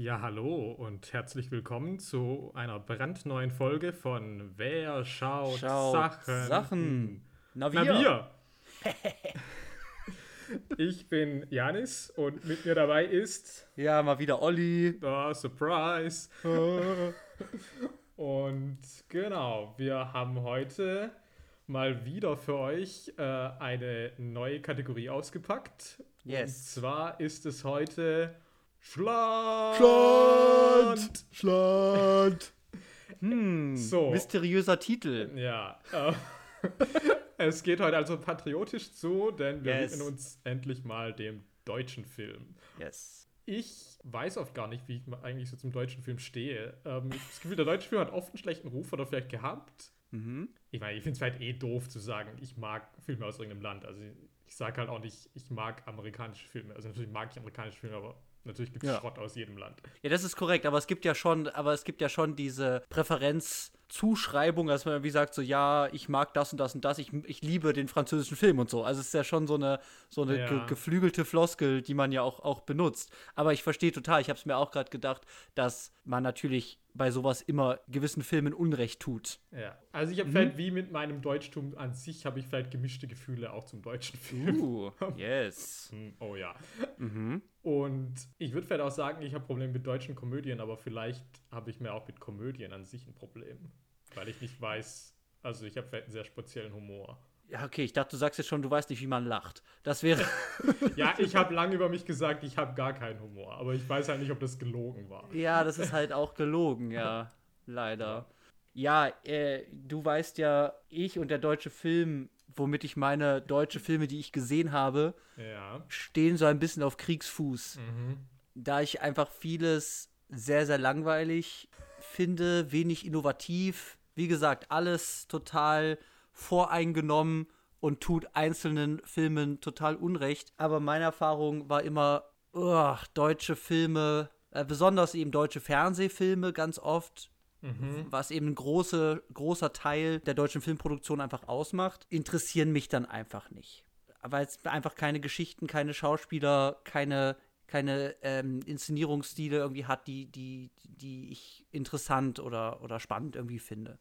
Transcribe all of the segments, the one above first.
Ja, hallo und herzlich willkommen zu einer brandneuen Folge von Wer schaut, Schaut Sachen? Sachen. Na, Na wir. wir. ich bin Janis und mit mir dabei ist Ja, mal wieder Olli. oh, Surprise. und genau, wir haben heute mal wieder für euch äh, eine neue Kategorie ausgepackt. Yes. Und zwar ist es heute Schland. Schland. Schland. Hm, So. mysteriöser Titel. Ja. Äh, es geht heute also patriotisch zu, denn wir Yes. widmen uns endlich mal dem deutschen Film. Yes. Ich weiß oft gar nicht, wie ich eigentlich so zum deutschen Film stehe. Ähm, ich habe das Gefühl, der deutsche Film hat oft einen schlechten Ruf oder vielleicht gehabt. Mhm. Ich meine, ich finde es halt eh doof zu sagen, ich mag Filme aus irgendeinem Land. Also ich sage halt auch nicht, ich mag amerikanische Filme. Also natürlich mag ich amerikanische Filme, aber natürlich gibt es Ja. Schrott aus jedem Land. Ja, das ist korrekt, aber es gibt ja schon, aber es gibt ja schon diese Präferenzzuschreibung, dass man wie sagt, so ja, ich mag das und das und das, ich, ich liebe den französischen Film und so. Also es ist ja schon so eine, so eine Ja. ge geflügelte Floskel, die man ja auch, auch benutzt. Aber ich verstehe total, ich habe es mir auch gerade gedacht, dass man natürlich bei sowas immer gewissen Filmen Unrecht tut. Ja. Also ich habe Mhm. vielleicht wie mit meinem Deutschtum an sich, habe ich vielleicht gemischte Gefühle auch zum deutschen Film. Uh, yes. Hm, Oh ja. Mhm. Und ich würde vielleicht auch sagen, ich habe Probleme mit deutschen Komödien, aber vielleicht habe ich mir auch mit Komödien an sich ein Problem. Weil ich nicht weiß, also ich habe vielleicht einen sehr speziellen Humor. Ja, okay, ich dachte, du sagst jetzt schon, du weißt nicht, wie man lacht. Das wäre. Ja, ich habe lange über mich gesagt, ich habe gar keinen Humor, aber ich weiß halt nicht, ob das gelogen war. ja, das ist halt auch gelogen, ja. Leider. Ja, äh, du weißt ja, ich und der deutsche Film, womit ich meine deutsche Filme, die ich gesehen habe, Ja. stehen so ein bisschen auf Kriegsfuß. Mhm. Da ich einfach vieles sehr, sehr langweilig finde, wenig innovativ. Wie gesagt, alles total voreingenommen und tut einzelnen Filmen total Unrecht. Aber meine Erfahrung war immer, ugh, deutsche Filme, äh, besonders eben deutsche Fernsehfilme ganz oft, Mhm. was eben ein große, großer Teil der deutschen Filmproduktion einfach ausmacht, interessieren mich dann einfach nicht. Weil es einfach keine Geschichten, keine Schauspieler, keine, keine ähm, Inszenierungsstile irgendwie hat, die, die, die ich interessant oder, oder spannend irgendwie finde.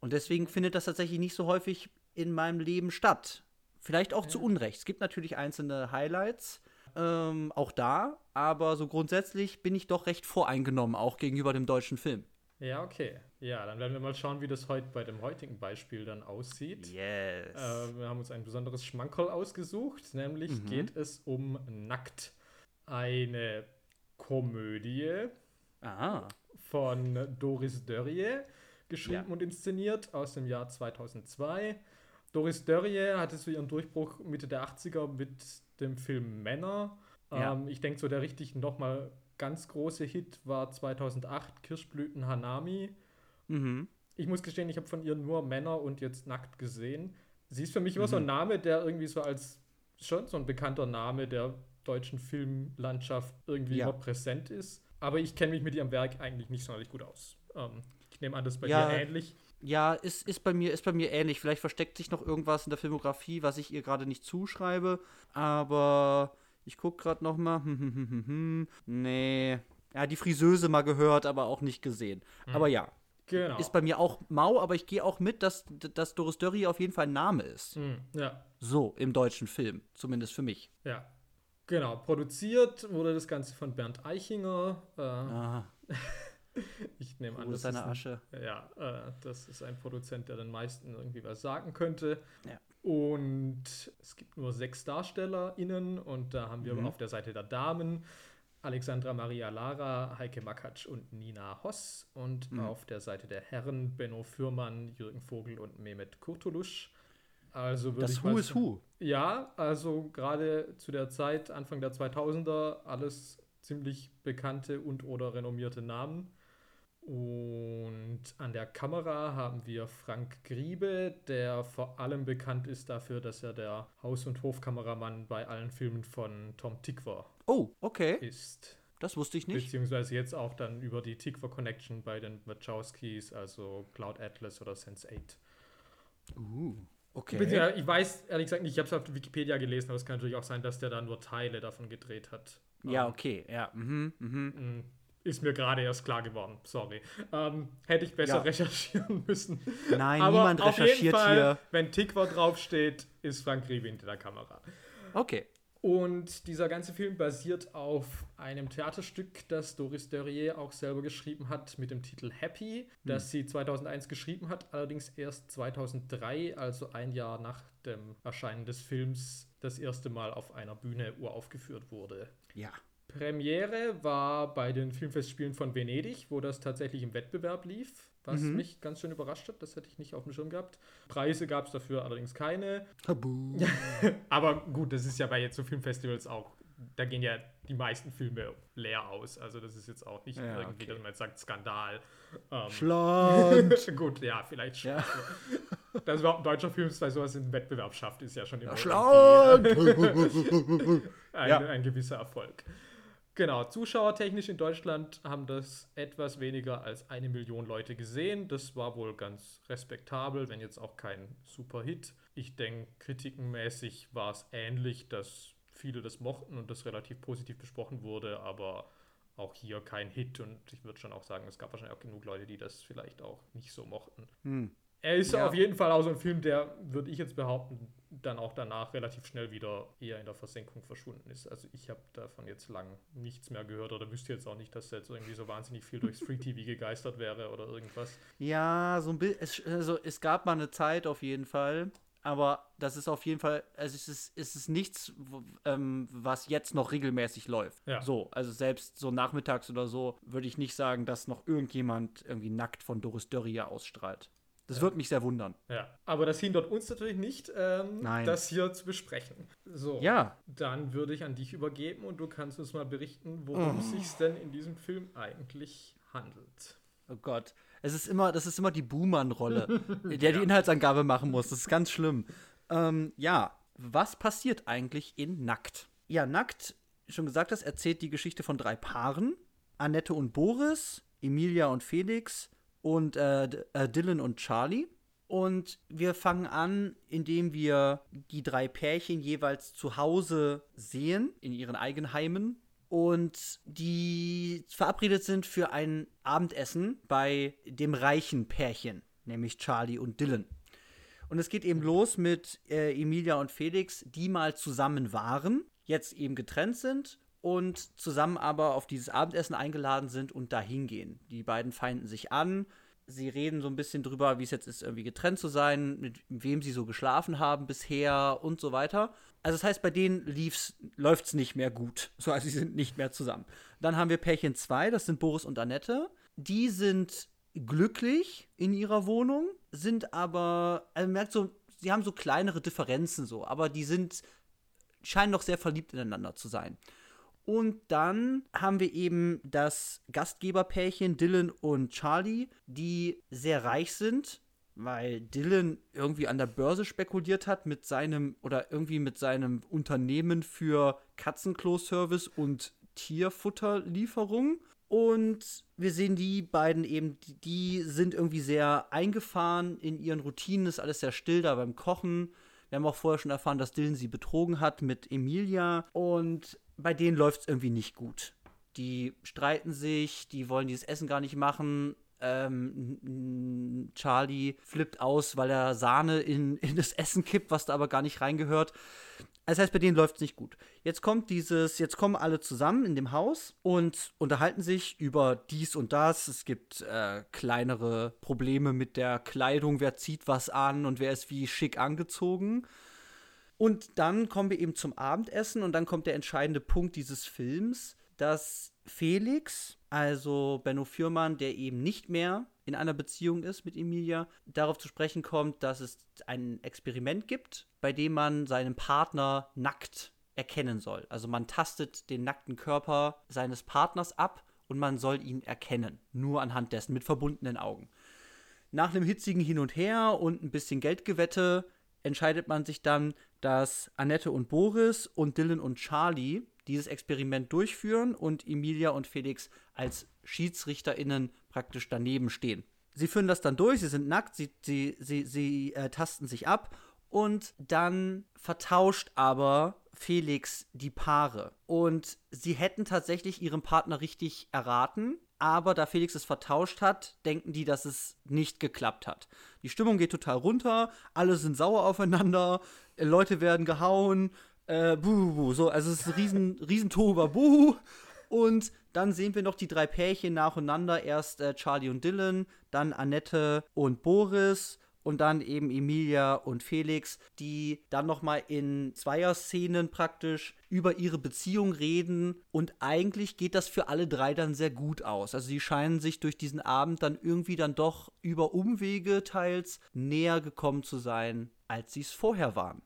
Und deswegen findet das tatsächlich nicht so häufig in meinem Leben statt. Vielleicht auch zu Unrecht. Es gibt natürlich einzelne Highlights, ähm, auch da, aber so grundsätzlich bin ich doch recht voreingenommen, auch gegenüber dem deutschen Film. Ja, okay. Ja, dann werden wir mal schauen, wie das heute bei dem heutigen Beispiel dann aussieht. Yes. Äh, wir haben uns ein besonderes Schmankerl ausgesucht, nämlich Mhm. geht es um Nackt. Eine Komödie ah. von Doris Dörrie, geschrieben Ja. und inszeniert aus dem Jahr 2002. Doris Dörrie hatte so ihren Durchbruch Mitte der 80er mit dem Film Männer. Ja. Ähm, ich denke, so der richtig nochmal ganz große Hit war 2008 Kirschblüten Hanami. Mhm. Ich muss gestehen, ich habe von ihr nur Männer und jetzt nackt gesehen. Sie ist für mich immer so ein Mhm. Name, der irgendwie so als schon so ein bekannter Name der deutschen Filmlandschaft irgendwie Ja. immer präsent ist. Aber ich kenne mich mit ihrem Werk eigentlich nicht sonderlich gut aus. Ähm, ich nehme an, das ist bei Ja. dir ähnlich. Ja, ist, ist, bei mir, ist bei mir ähnlich. Vielleicht versteckt sich noch irgendwas in der Filmografie, was ich ihr gerade nicht zuschreibe. Aber ich gucke gerade noch mal. Hm, hm, hm, hm, hm. Nee. Ja, die Friseuse mal gehört, aber auch nicht gesehen. Aber ja, Genau. ist bei mir auch mau, aber ich gehe auch mit, dass, dass Doris Dörrie auf jeden Fall ein Name ist. Hm, ja, So, im deutschen Film. Zumindest für mich. ja. Genau. Produziert wurde das Ganze von Bernd Eichinger. Äh, Ah, ich nehme an, das seiner ist ein, Asche. Ja, äh, das ist ein Produzent, der den meisten irgendwie was sagen könnte. Ja. Und es gibt nur sechs DarstellerInnen und da haben wir Mhm. auf der Seite der Damen Alexandra Maria Lara, Heike Makatsch und Nina Hoss und Mhm. auf der Seite der Herren Benno Fürmann, Jürgen Vogel und Mehmet Kurtulusch. Also Das Who is Who. ja, also gerade zu der Zeit, Anfang der 2000er, alles ziemlich bekannte und oder renommierte Namen. Und an der Kamera haben wir Frank Griebe, der vor allem bekannt ist dafür, dass er der Haus- und Hofkameramann bei allen Filmen von Tom Tykwer Oh, okay. ist. Das wusste ich nicht. Beziehungsweise jetzt auch dann über die Tykwer Connection bei den Wachowskis, also Cloud Atlas oder Sense8. Uh, okay. Beziehungsweise, Ich weiß ehrlich gesagt nicht, ich habe es auf Wikipedia gelesen, aber es kann natürlich auch sein, dass der da nur Teile davon gedreht hat. Ja, Ähm, okay. Ja. Mhm, mhm. Ist mir gerade erst klar geworden, sorry. Ähm, hätte ich besser Ja. recherchieren müssen. Nein, Aber niemand auf jeden recherchiert Fall, hier. Wenn Tikva draufsteht, ist Frank Riebe hinter der Kamera. Okay. Und dieser ganze Film basiert auf einem Theaterstück, das Doris Dörrier auch selber geschrieben hat, mit dem Titel Happy, das sie 2001 geschrieben hat, allerdings erst 2003, also ein Jahr nach dem Erscheinen des Films, das erste Mal auf einer Bühne uraufgeführt wurde. Ja. Premiere war bei den Filmfestspielen von Venedig, wo das tatsächlich im Wettbewerb lief, was Mhm. mich ganz schön überrascht hat. Das hätte ich nicht auf dem Schirm gehabt. Preise gab es dafür allerdings keine. Tabu. Aber gut, das ist ja bei jetzt so Filmfestivals auch. Da gehen ja die meisten Filme leer aus. Also das ist jetzt auch nicht Ja, irgendwie, okay. dass man jetzt sagt, Skandal. Ähm, Schland. gut, ja, vielleicht schon. Ja. Dass überhaupt ein deutscher Film bei sowas in den Wettbewerb schafft, ist ja schon immer Schland. irgendwie ein, Ja. ein gewisser Erfolg. Genau, zuschauertechnisch in Deutschland haben das etwas weniger als eine Million Leute gesehen. Das war wohl ganz respektabel, wenn jetzt auch kein Superhit. Ich denke, kritikenmäßig war es ähnlich, dass viele das mochten und das relativ positiv besprochen wurde, aber auch hier kein Hit und ich würde schon auch sagen, es gab wahrscheinlich auch genug Leute, die das vielleicht auch nicht so mochten. Hm. Er ist Ja. auf jeden Fall auch so ein Film, der, würde ich jetzt behaupten, dann auch danach relativ schnell wieder eher in der Versenkung verschwunden ist. Also ich habe davon jetzt lang nichts mehr gehört oder wüsste jetzt auch nicht, dass jetzt irgendwie so wahnsinnig viel durchs Free TV gegeistert wäre oder irgendwas. Ja, so ein bisschen. Es, also, es gab mal eine Zeit auf jeden Fall. Aber das ist auf jeden Fall, also es ist, es ist nichts, ähm, was jetzt noch regelmäßig läuft. Ja. So, also selbst so nachmittags oder so würde ich nicht sagen, dass noch irgendjemand irgendwie nackt von Doris Dörrier ausstrahlt. Das würde mich sehr wundern. Ja, aber das hindert uns natürlich nicht, ähm, das hier zu besprechen. So, Ja, dann würde ich an dich übergeben und du kannst uns mal berichten, worum es sich denn in diesem Film eigentlich handelt. oh Gott. Es ist immer, das ist immer die Buhmann-Rolle, der die Inhaltsangabe machen muss. Das ist ganz schlimm. Ähm, ja, was passiert eigentlich in Nackt? Ja, Nackt, schon gesagt hast, erzählt die Geschichte von drei Paaren. Annette und Boris, Emilia und Felix und äh, äh, Dylan und Charlie. Und wir fangen an, indem wir die drei Pärchen jeweils zu Hause sehen, in ihren Eigenheimen. Und die verabredet sind für ein Abendessen bei dem reichen Pärchen, nämlich Charlie und Dylan. Und es geht eben los mit äh, Emilia und Felix, die mal zusammen waren, jetzt eben getrennt sind und zusammen aber auf dieses Abendessen eingeladen sind und dahin gehen. Die beiden feinden sich an. Sie reden so ein bisschen drüber, wie es jetzt ist, irgendwie getrennt zu sein, mit wem sie so geschlafen haben bisher und so weiter. Also das heißt, bei denen läuft es nicht mehr gut. So, also sie sind nicht mehr zusammen. Dann haben wir Pärchen 2, das sind Boris und Annette. Die sind glücklich in ihrer Wohnung, sind aber, also man merkt so, sie haben so kleinere Differenzen so, aber die sind, scheinen noch sehr verliebt ineinander zu sein. Und dann haben wir eben das Gastgeberpärchen Dylan und Charlie, die sehr reich sind, weil Dylan irgendwie an der Börse spekuliert hat mit seinem oder irgendwie mit seinem Unternehmen für Katzenklo-Service und Tierfutterlieferung. Und wir sehen die beiden eben, die, sind irgendwie sehr eingefahren in ihren Routinen, ist alles sehr still da beim Kochen. Wir haben auch vorher schon erfahren, dass Dylan sie betrogen hat mit Emilia. Und bei denen läuft es irgendwie nicht gut. Die streiten sich, die wollen dieses Essen gar nicht machen. Ähm, Charlie flippt aus, weil er Sahne in, in das Essen kippt, was da aber gar nicht reingehört. Das heißt, bei denen läuft es nicht gut. Jetzt kommt dieses, jetzt kommen alle zusammen in dem Haus und unterhalten sich über dies und das. Es gibt äh, kleinere Probleme mit der Kleidung, wer zieht was an und wer ist wie schick angezogen. Und dann kommen wir eben zum Abendessen und dann kommt der entscheidende Punkt dieses Films, dass Felix, also Benno Fürmann, der eben nicht mehr in einer Beziehung ist mit Emilia, darauf zu sprechen kommt, dass es ein Experiment gibt, bei dem man seinen Partner nackt erkennen soll. Also man tastet den nackten Körper seines Partners ab und man soll ihn erkennen, nur anhand dessen, mit verbundenen Augen. Nach einem hitzigen Hin und Her und ein bisschen Geldgewette entscheidet man sich dann, dass Annette und Boris und Dylan und Charlie dieses Experiment durchführen und Emilia und Felix als SchiedsrichterInnen praktisch daneben stehen. Sie führen das dann durch, sie sind nackt, sie, sie, sie, sie äh, tasten sich ab Und dann vertauscht aber Felix die Paare. Und sie hätten tatsächlich ihren Partner richtig erraten. Aber da Felix es vertauscht hat, denken die, dass es nicht geklappt hat. Die Stimmung geht total runter, alle sind sauer aufeinander, Leute werden gehauen, äh, buh, buh, so, also es ist ein riesen, riesen Tohuwabohu. Und dann sehen wir noch die drei Pärchen nacheinander. Erst äh, Charlie und Dylan, dann Annette und Boris und dann eben Emilia und Felix, die dann noch mal in Zweier-Szenen praktisch über ihre Beziehung reden und eigentlich geht das für alle drei dann sehr gut aus. Also sie scheinen sich durch diesen Abend dann irgendwie dann doch über Umwege teils näher gekommen zu sein, als sie es vorher waren.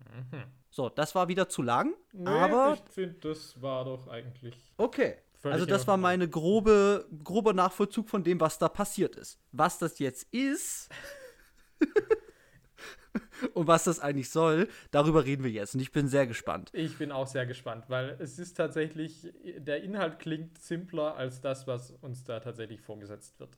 Mhm. So, das war wieder zu lang, nee, aber ich finde, das war doch eigentlich Okay. Also das war meine grobe grober Nachvollzug von dem, was da passiert ist. Was das jetzt ist, Und was das eigentlich soll, darüber reden wir jetzt. Und ich bin sehr gespannt. Ich bin auch sehr gespannt, weil es ist tatsächlich, der Inhalt klingt simpler als das, was uns da tatsächlich vorgesetzt wird.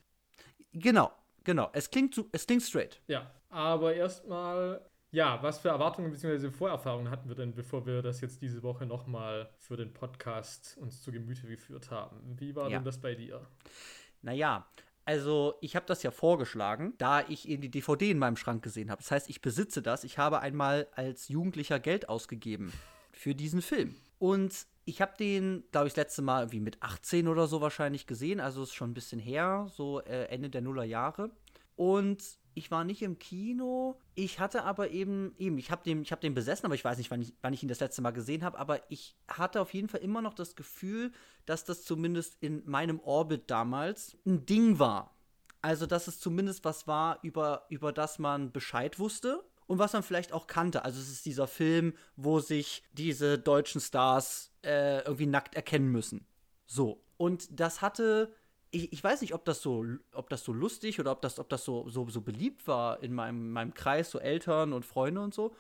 Genau, genau. Es klingt, es klingt straight. Ja, aber erstmal, ja, was für Erwartungen bzw. Vorerfahrungen hatten wir denn, bevor wir das jetzt diese Woche nochmal für den Podcast uns zu Gemüte geführt haben? Wie war ja. denn das bei dir? Naja, also, ich habe das ja vorgeschlagen, da ich eben die DVD in meinem Schrank gesehen habe. Das heißt, ich besitze das. Ich habe einmal als Jugendlicher Geld ausgegeben für diesen Film. Und ich habe den, glaube ich, das letzte Mal irgendwie mit 18 oder so wahrscheinlich gesehen. Also ist schon ein bisschen her, so äh, Ende der Nullerjahre. Und ich war nicht im Kino. Ich hatte aber eben, eben, ich habe den, hab den besessen, aber ich weiß nicht, wann ich, wann ich ihn das letzte Mal gesehen habe. Aber ich hatte auf jeden Fall immer noch das Gefühl, dass das zumindest in meinem Orbit damals ein Ding war. Also, dass es zumindest was war, über, über das man Bescheid wusste und was man vielleicht auch kannte. Also, es ist dieser Film, wo sich diese deutschen Stars äh, irgendwie nackt erkennen müssen. So. Und das hatte ich, ich, weiß nicht, ob das so, ob das so lustig oder ob das, ob das so, so, so beliebt war in meinem, meinem Kreis, so Eltern und Freunde und so.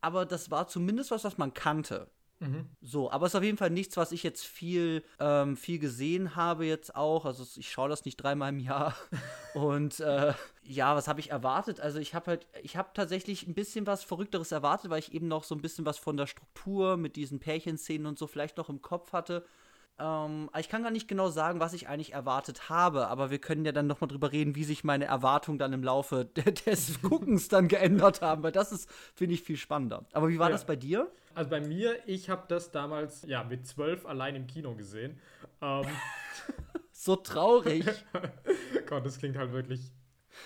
Aber das war zumindest was, was man kannte. Mhm. So, aber es ist auf jeden Fall nichts, was ich jetzt viel, ähm, viel gesehen habe jetzt auch. Also ich schaue das nicht dreimal im Jahr. und äh, ja, was habe ich erwartet? Also ich habe halt, ich habe tatsächlich ein bisschen was Verrückteres erwartet, weil ich eben noch so ein bisschen was von der Struktur mit diesen Pärchenszenen und so vielleicht noch im Kopf hatte. Ähm, ich kann gar nicht genau sagen, was ich eigentlich erwartet habe, aber wir können ja dann nochmal drüber reden, wie sich meine Erwartungen dann im Laufe des Guckens dann geändert haben, weil das ist, finde ich, viel spannender. Aber wie war ja. das bei dir? Also bei mir, ich habe das damals ja mit zwölf allein im Kino gesehen. Ähm, so traurig. Gott, das klingt halt wirklich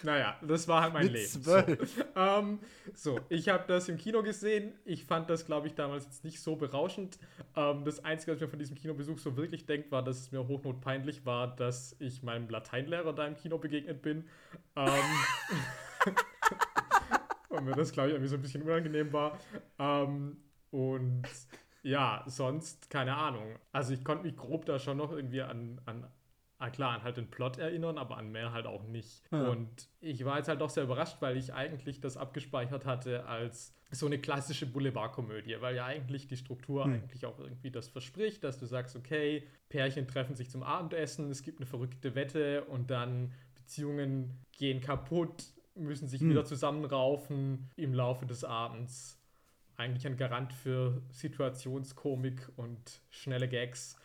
naja, das war halt mein Mit Leben. Zwölf. So, ähm, so ich habe das im Kino gesehen. Ich fand das, glaube ich, damals jetzt nicht so berauschend. Ähm, das Einzige, was ich mir von diesem Kinobesuch so wirklich denke, war, dass es mir hochnotpeinlich war, dass ich meinem Lateinlehrer da im Kino begegnet bin. Ähm, und mir das, glaube ich, irgendwie so ein bisschen unangenehm war. Ähm, und ja, sonst keine Ahnung. Also ich konnte mich grob da schon noch irgendwie an, an ah, klar, an halt den Plot erinnern, aber an mehr halt auch nicht. Ja. Und ich war jetzt halt doch sehr überrascht, weil ich eigentlich das abgespeichert hatte als so eine klassische Boulevardkomödie, weil ja eigentlich die Struktur hm. eigentlich auch irgendwie das verspricht, dass du sagst, okay, Pärchen treffen sich zum Abendessen, es gibt eine verrückte Wette und dann Beziehungen gehen kaputt, müssen sich hm. wieder zusammenraufen im Laufe des Abends. Eigentlich ein Garant für Situationskomik und schnelle Gags.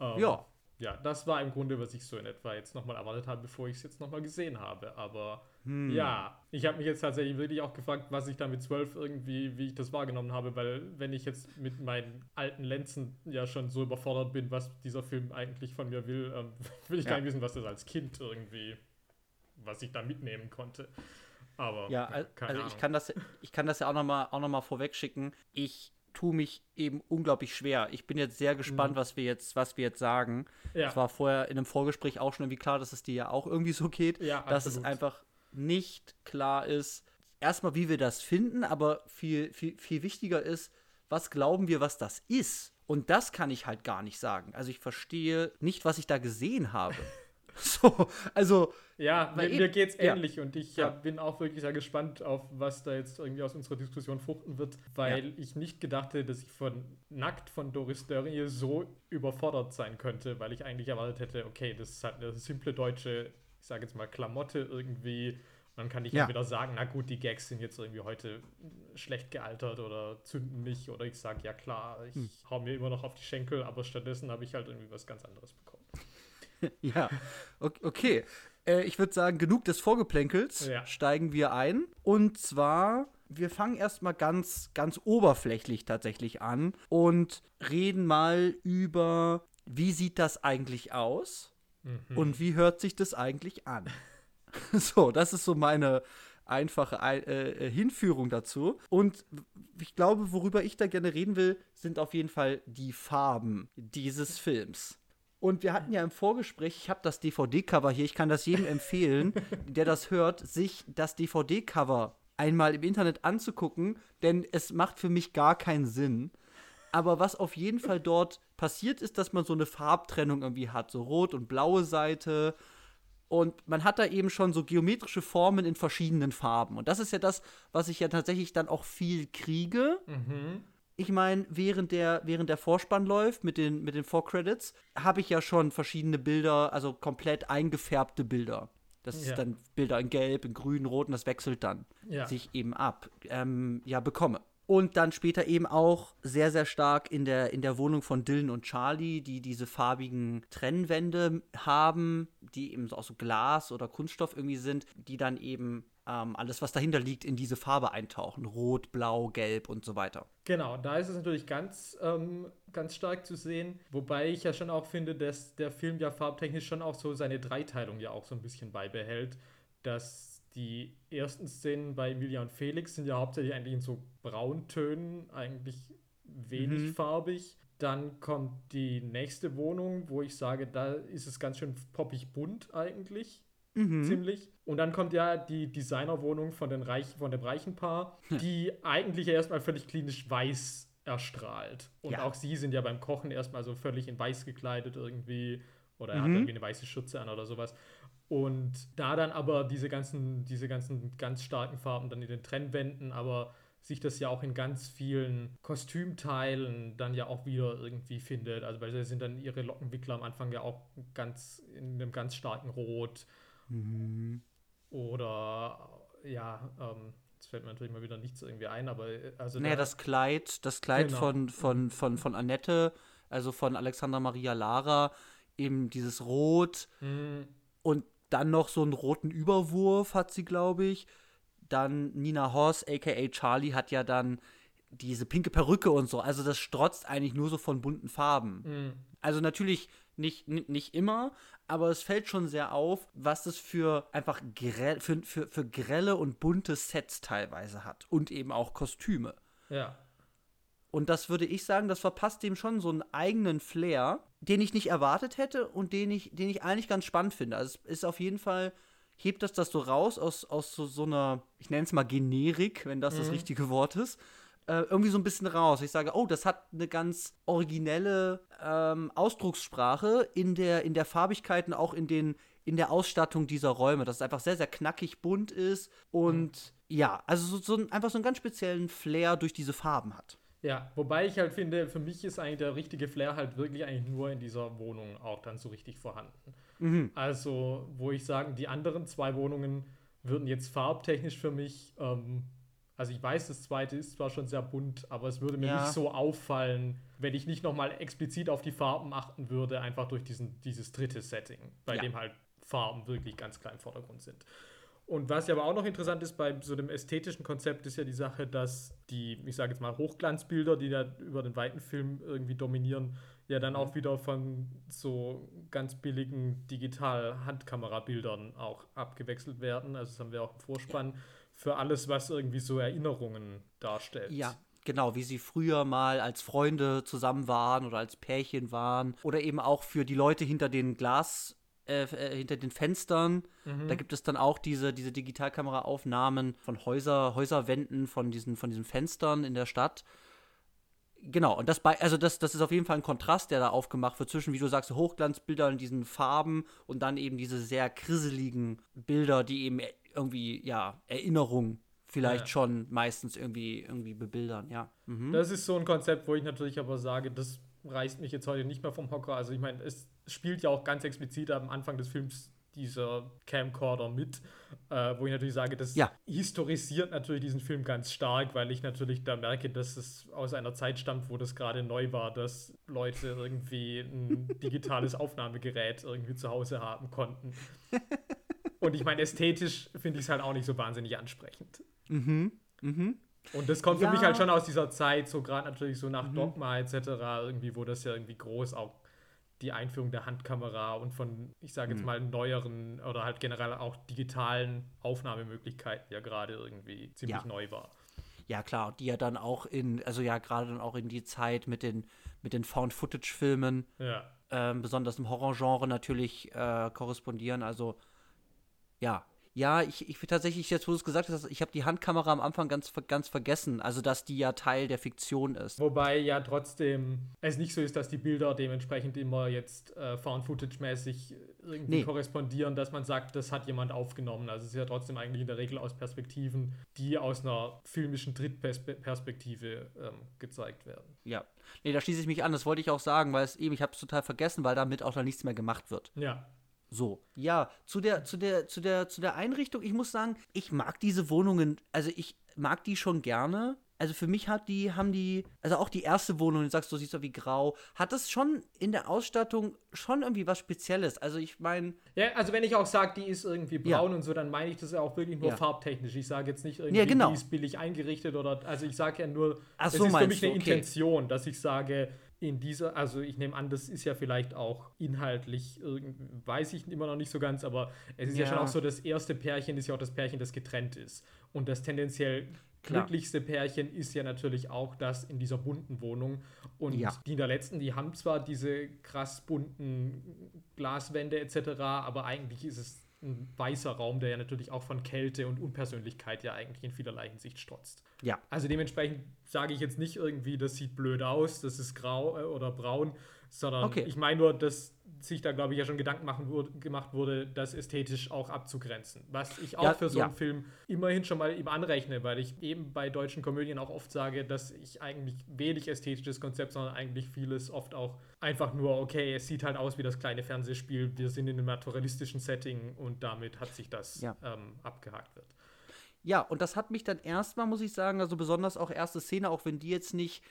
Ähm, ja ja, das war im Grunde, was ich so in etwa jetzt nochmal erwartet habe, bevor ich es jetzt nochmal gesehen habe. Aber hm. ja, ich habe mich jetzt tatsächlich wirklich auch gefragt, was ich da mit zwölf irgendwie, wie ich das wahrgenommen habe, weil wenn ich jetzt mit meinen alten Lenzen ja schon so überfordert bin, was dieser Film eigentlich von mir will, ähm, will ich ja. gar nicht wissen, was das als Kind irgendwie, was ich da mitnehmen konnte. Aber ja, also ich kann das, ich kann das ja auch nochmal auch noch mal vorweg schicken. Ich tue mich eben unglaublich schwer. Ich bin jetzt sehr gespannt, mhm. was wir jetzt, was wir jetzt sagen. Ja. Es war vorher in einem Vorgespräch auch schon irgendwie klar, dass es dir ja auch irgendwie so geht, ja, dass es einfach nicht klar ist, erstmal, wie wir das finden, aber viel, viel, viel wichtiger ist, was glauben wir, was das ist? Und das kann ich halt gar nicht sagen. Also ich verstehe nicht, was ich da gesehen habe. So, also. Ja, mir, mir geht's ähnlich ja. und ich ja. bin auch wirklich sehr gespannt auf, was da jetzt irgendwie aus unserer Diskussion fruchten wird, weil ja. ich nicht gedacht hätte, dass ich von nackt von Doris Dörrie so überfordert sein könnte, weil ich eigentlich erwartet hätte, okay, das ist halt eine simple deutsche, ich sage jetzt mal, Klamotte irgendwie Dann kann ich Ja. entweder sagen, na gut, die Gags sind jetzt irgendwie heute schlecht gealtert oder zünden nicht. Oder ich sage, ja klar, ich Hm. hau mir immer noch auf die Schenkel, aber stattdessen habe ich halt irgendwie was ganz anderes bekommen. Ja, okay. Äh, ich würde sagen, genug des Vorgeplänkels. Ja. Steigen wir ein. Und zwar, wir fangen erstmal ganz, ganz oberflächlich tatsächlich an und reden mal über, wie sieht das eigentlich aus Mhm. und wie hört sich das eigentlich an. so, das ist so meine einfache Ei- äh, äh, Hinführung dazu. Und ich glaube, worüber ich da gerne reden will, sind auf jeden Fall die Farben dieses Films. Und wir hatten ja im Vorgespräch, ich habe das DVD-Cover hier, ich kann das jedem empfehlen, der das hört, sich das DVD-Cover einmal im Internet anzugucken, denn es macht für mich gar keinen Sinn. Aber was auf jeden Fall dort passiert ist, dass man so eine Farbtrennung irgendwie hat, so rot und blaue Seite. Und man hat da eben schon so geometrische Formen in verschiedenen Farben. Und das ist ja das, was ich ja tatsächlich dann auch viel kriege. Mhm. Ich meine, während der, während der Vorspann läuft mit den, mit den Vorcredits, habe ich ja schon verschiedene Bilder, also komplett eingefärbte Bilder. Das ist Ja. dann Bilder in Gelb, in Grün, Rot und das wechselt dann Ja. sich eben ab, ähm, ja, bekomme. Und dann später eben auch sehr, sehr stark in der, in der Wohnung von Dylan und Charlie, die diese farbigen Trennwände haben, die eben so aus so Glas oder Kunststoff irgendwie sind, die dann eben ähm, alles, was dahinter liegt, in diese Farbe eintauchen. Rot, Blau, Gelb und so weiter. Genau, da ist es natürlich ganz, ähm, ganz stark zu sehen. Wobei ich ja schon auch finde, dass der Film ja farbtechnisch schon auch so seine Dreiteilung ja auch so ein bisschen beibehält. Dass die ersten Szenen bei Emilia und Felix sind ja hauptsächlich eigentlich in so Brauntönen, eigentlich wenig Mhm. farbig. Dann kommt die nächste Wohnung, wo ich sage, da ist es ganz schön poppig bunt eigentlich Mhm. ziemlich. Und dann kommt ja die Designerwohnung von, den Reich, von dem reichen Paar, die eigentlich erstmal völlig klinisch weiß erstrahlt. Und Ja. auch sie sind ja beim Kochen erstmal so völlig in weiß gekleidet irgendwie. Oder er hat Mhm. irgendwie eine weiße Schürze an oder sowas. Und da dann aber diese ganzen, diese ganzen ganz starken Farben dann in den Trennwänden, aber sich das ja auch in ganz vielen Kostümteilen dann ja auch wieder irgendwie findet. Also beispielsweise sind dann ihre Lockenwickler am Anfang ja auch ganz in einem ganz starken Rot. Mhm. Oder ja, ähm, jetzt fällt mir natürlich mal wieder nichts irgendwie ein, aber äh, also Naja, da- das Kleid, das Kleid Genau. von, von, von, von Annette, also von Alexandra Maria Lara, eben dieses Rot Hm, und dann noch so einen roten Überwurf hat sie, glaube ich. Dann Nina Hoss, aka Charlie, hat ja dann diese pinke Perücke und so. Also das strotzt eigentlich nur so von bunten Farben. hm, Also natürlich nicht, ni- nicht immer, aber es fällt schon sehr auf, was es für einfach grell, für, für, für grelle und bunte Sets teilweise hat. Und eben auch Kostüme. ja. Und das würde ich sagen, das verpasst dem schon so einen eigenen Flair, den ich nicht erwartet hätte und den ich, den ich eigentlich ganz spannend finde. Also es ist auf jeden Fall, hebt das das so raus aus, aus so, so einer, ich nenne es mal Generik, wenn das das Mhm. richtige Wort ist, äh, irgendwie so ein bisschen raus. Ich sage, oh, das hat eine ganz originelle ähm, Ausdruckssprache in der, in der Farbigkeit und auch in den in der Ausstattung dieser Räume, dass es einfach sehr, sehr knackig bunt ist und ja, also so, so ein, einfach so einen ganz speziellen Flair durch diese Farben hat. Ja, wobei ich halt finde, für mich ist eigentlich der richtige Flair halt wirklich eigentlich nur in dieser Wohnung auch dann so richtig vorhanden. Mhm. Also, wo ich sagen, die anderen zwei Wohnungen würden jetzt farbtechnisch für mich, ähm, also ich weiß, das zweite ist zwar schon sehr bunt, aber es würde mir Ja. nicht so auffallen, wenn ich nicht nochmal explizit auf die Farben achten würde, einfach durch diesen, dieses dritte Setting, bei Ja. dem halt Farben wirklich ganz klar im Vordergrund sind. Und was ja aber auch noch interessant ist bei so dem ästhetischen Konzept, ist ja die Sache, dass die, ich sage jetzt mal, Hochglanzbilder, die da über den weiten Film irgendwie dominieren, ja dann auch wieder von so ganz billigen Digital-Handkamerabildern auch abgewechselt werden. Also das haben wir auch im Vorspann für alles, was irgendwie so Erinnerungen darstellt. Ja, genau, wie sie früher mal als Freunde zusammen waren oder als Pärchen waren. Oder eben auch für die Leute hinter den Glas, äh, äh, hinter den Fenstern. Mhm. Da gibt es dann auch diese, diese Digitalkameraaufnahmen von Häuser, Häuserwänden, von diesen, von diesen Fenstern in der Stadt. Genau, und das bei, also das, das ist auf jeden Fall ein Kontrast, der da aufgemacht wird zwischen, wie du sagst, Hochglanzbilder in diesen Farben und dann eben diese sehr krisseligen Bilder, die eben irgendwie, ja, Erinnerungen vielleicht Ja. schon meistens irgendwie, irgendwie bebildern, ja. Mhm. Das ist so ein Konzept, wo ich natürlich aber sage, das reißt mich jetzt heute nicht mehr vom Hocker. Also ich meine, es spielt ja auch ganz explizit am Anfang des Films dieser Camcorder mit, äh, wo ich natürlich sage, das Ja. historisiert natürlich diesen Film ganz stark, weil ich natürlich da merke, dass es aus einer Zeit stammt, wo das gerade neu war, dass Leute irgendwie ein digitales Aufnahmegerät irgendwie zu Hause haben konnten. Und ich meine, ästhetisch finde ich es halt auch nicht so wahnsinnig ansprechend. Mhm. Mhm. Und das kommt Ja. für mich halt schon aus dieser Zeit, so gerade natürlich so nach Dogma etc., irgendwie, wo das ja irgendwie groß auch die Einführung der Handkamera und von, ich sage jetzt mal, neueren oder halt generell auch digitalen Aufnahmemöglichkeiten ja gerade irgendwie ziemlich Ja. neu war. Ja, klar, die ja dann auch in, also ja, gerade dann auch in die Zeit mit den, mit den Found-Footage-Filmen, Ja. ähm, besonders im Horrorgenre natürlich äh, korrespondieren. Also, ja. Ja, ich, ich tatsächlich, jetzt wo du es gesagt hast, ich habe die Handkamera am Anfang ganz, ganz vergessen. Also, dass die ja Teil der Fiktion ist. Wobei ja trotzdem es nicht so ist, dass die Bilder dementsprechend immer jetzt äh, Found-Footage-mäßig irgendwie Nee. korrespondieren, dass man sagt, das hat jemand aufgenommen. Also es ist ja trotzdem eigentlich in der Regel aus Perspektiven, die aus einer filmischen Drittperspektive ähm, gezeigt werden. Ja. Nee, da schließe ich mich an. Das wollte ich auch sagen, weil es eben, ich habe es total vergessen, weil damit auch dann nichts mehr gemacht wird. Ja. So. Ja, zu der, zu der, zu der, zu der Einrichtung, ich muss sagen, ich mag diese Wohnungen, also ich mag die schon gerne. Also für mich hat die, haben die, also auch die erste Wohnung, du sagst, du siehst so wie grau, hat das schon in der Ausstattung schon irgendwie was Spezielles. Also ich meine, Ja, also wenn ich auch sage, die ist irgendwie Ja. braun und so, dann meine ich das ja auch wirklich nur Ja. farbtechnisch. Ich sage jetzt nicht irgendwie, Ja, genau. die ist billig eingerichtet oder, also ich sage ja nur, Ach es so, ist für mich eine okay. Intention, dass ich sage, in dieser, also ich nehme an, das ist ja vielleicht auch inhaltlich, weiß ich immer noch nicht so ganz, aber es ist ja, Ja. schon auch so, das erste Pärchen ist ja auch das Pärchen, das getrennt ist. Und das tendenziell Klar. glücklichste Pärchen ist ja natürlich auch das in dieser bunten Wohnung. Und Ja. die der letzten, die haben zwar diese krass bunten Glaswände etc., aber eigentlich ist es ein weißer Raum, der ja natürlich auch von Kälte und Unpersönlichkeit ja eigentlich in vielerlei Hinsicht strotzt. ja. Also dementsprechend sage ich jetzt nicht irgendwie, das sieht blöd aus, das ist grau äh, oder braun, sondern Okay. ich meine nur, dass sich da, glaube ich, ja schon Gedanken machen wurde, gemacht wurde, das ästhetisch auch abzugrenzen. Was ich auch Ja, für so ja. einen Film immerhin schon mal ihm anrechne, weil ich eben bei deutschen Komödien auch oft sage, dass ich eigentlich wenig ästhetisches Konzept, sondern eigentlich vieles oft auch einfach nur, okay, es sieht halt aus wie das kleine Fernsehspiel, wir sind in einem naturalistischen Setting und damit hat sich das Ja. ähm, abgehakt wird. Ja, und das hat mich dann erstmal, muss ich sagen, also besonders auch erste Szene, auch wenn die jetzt nicht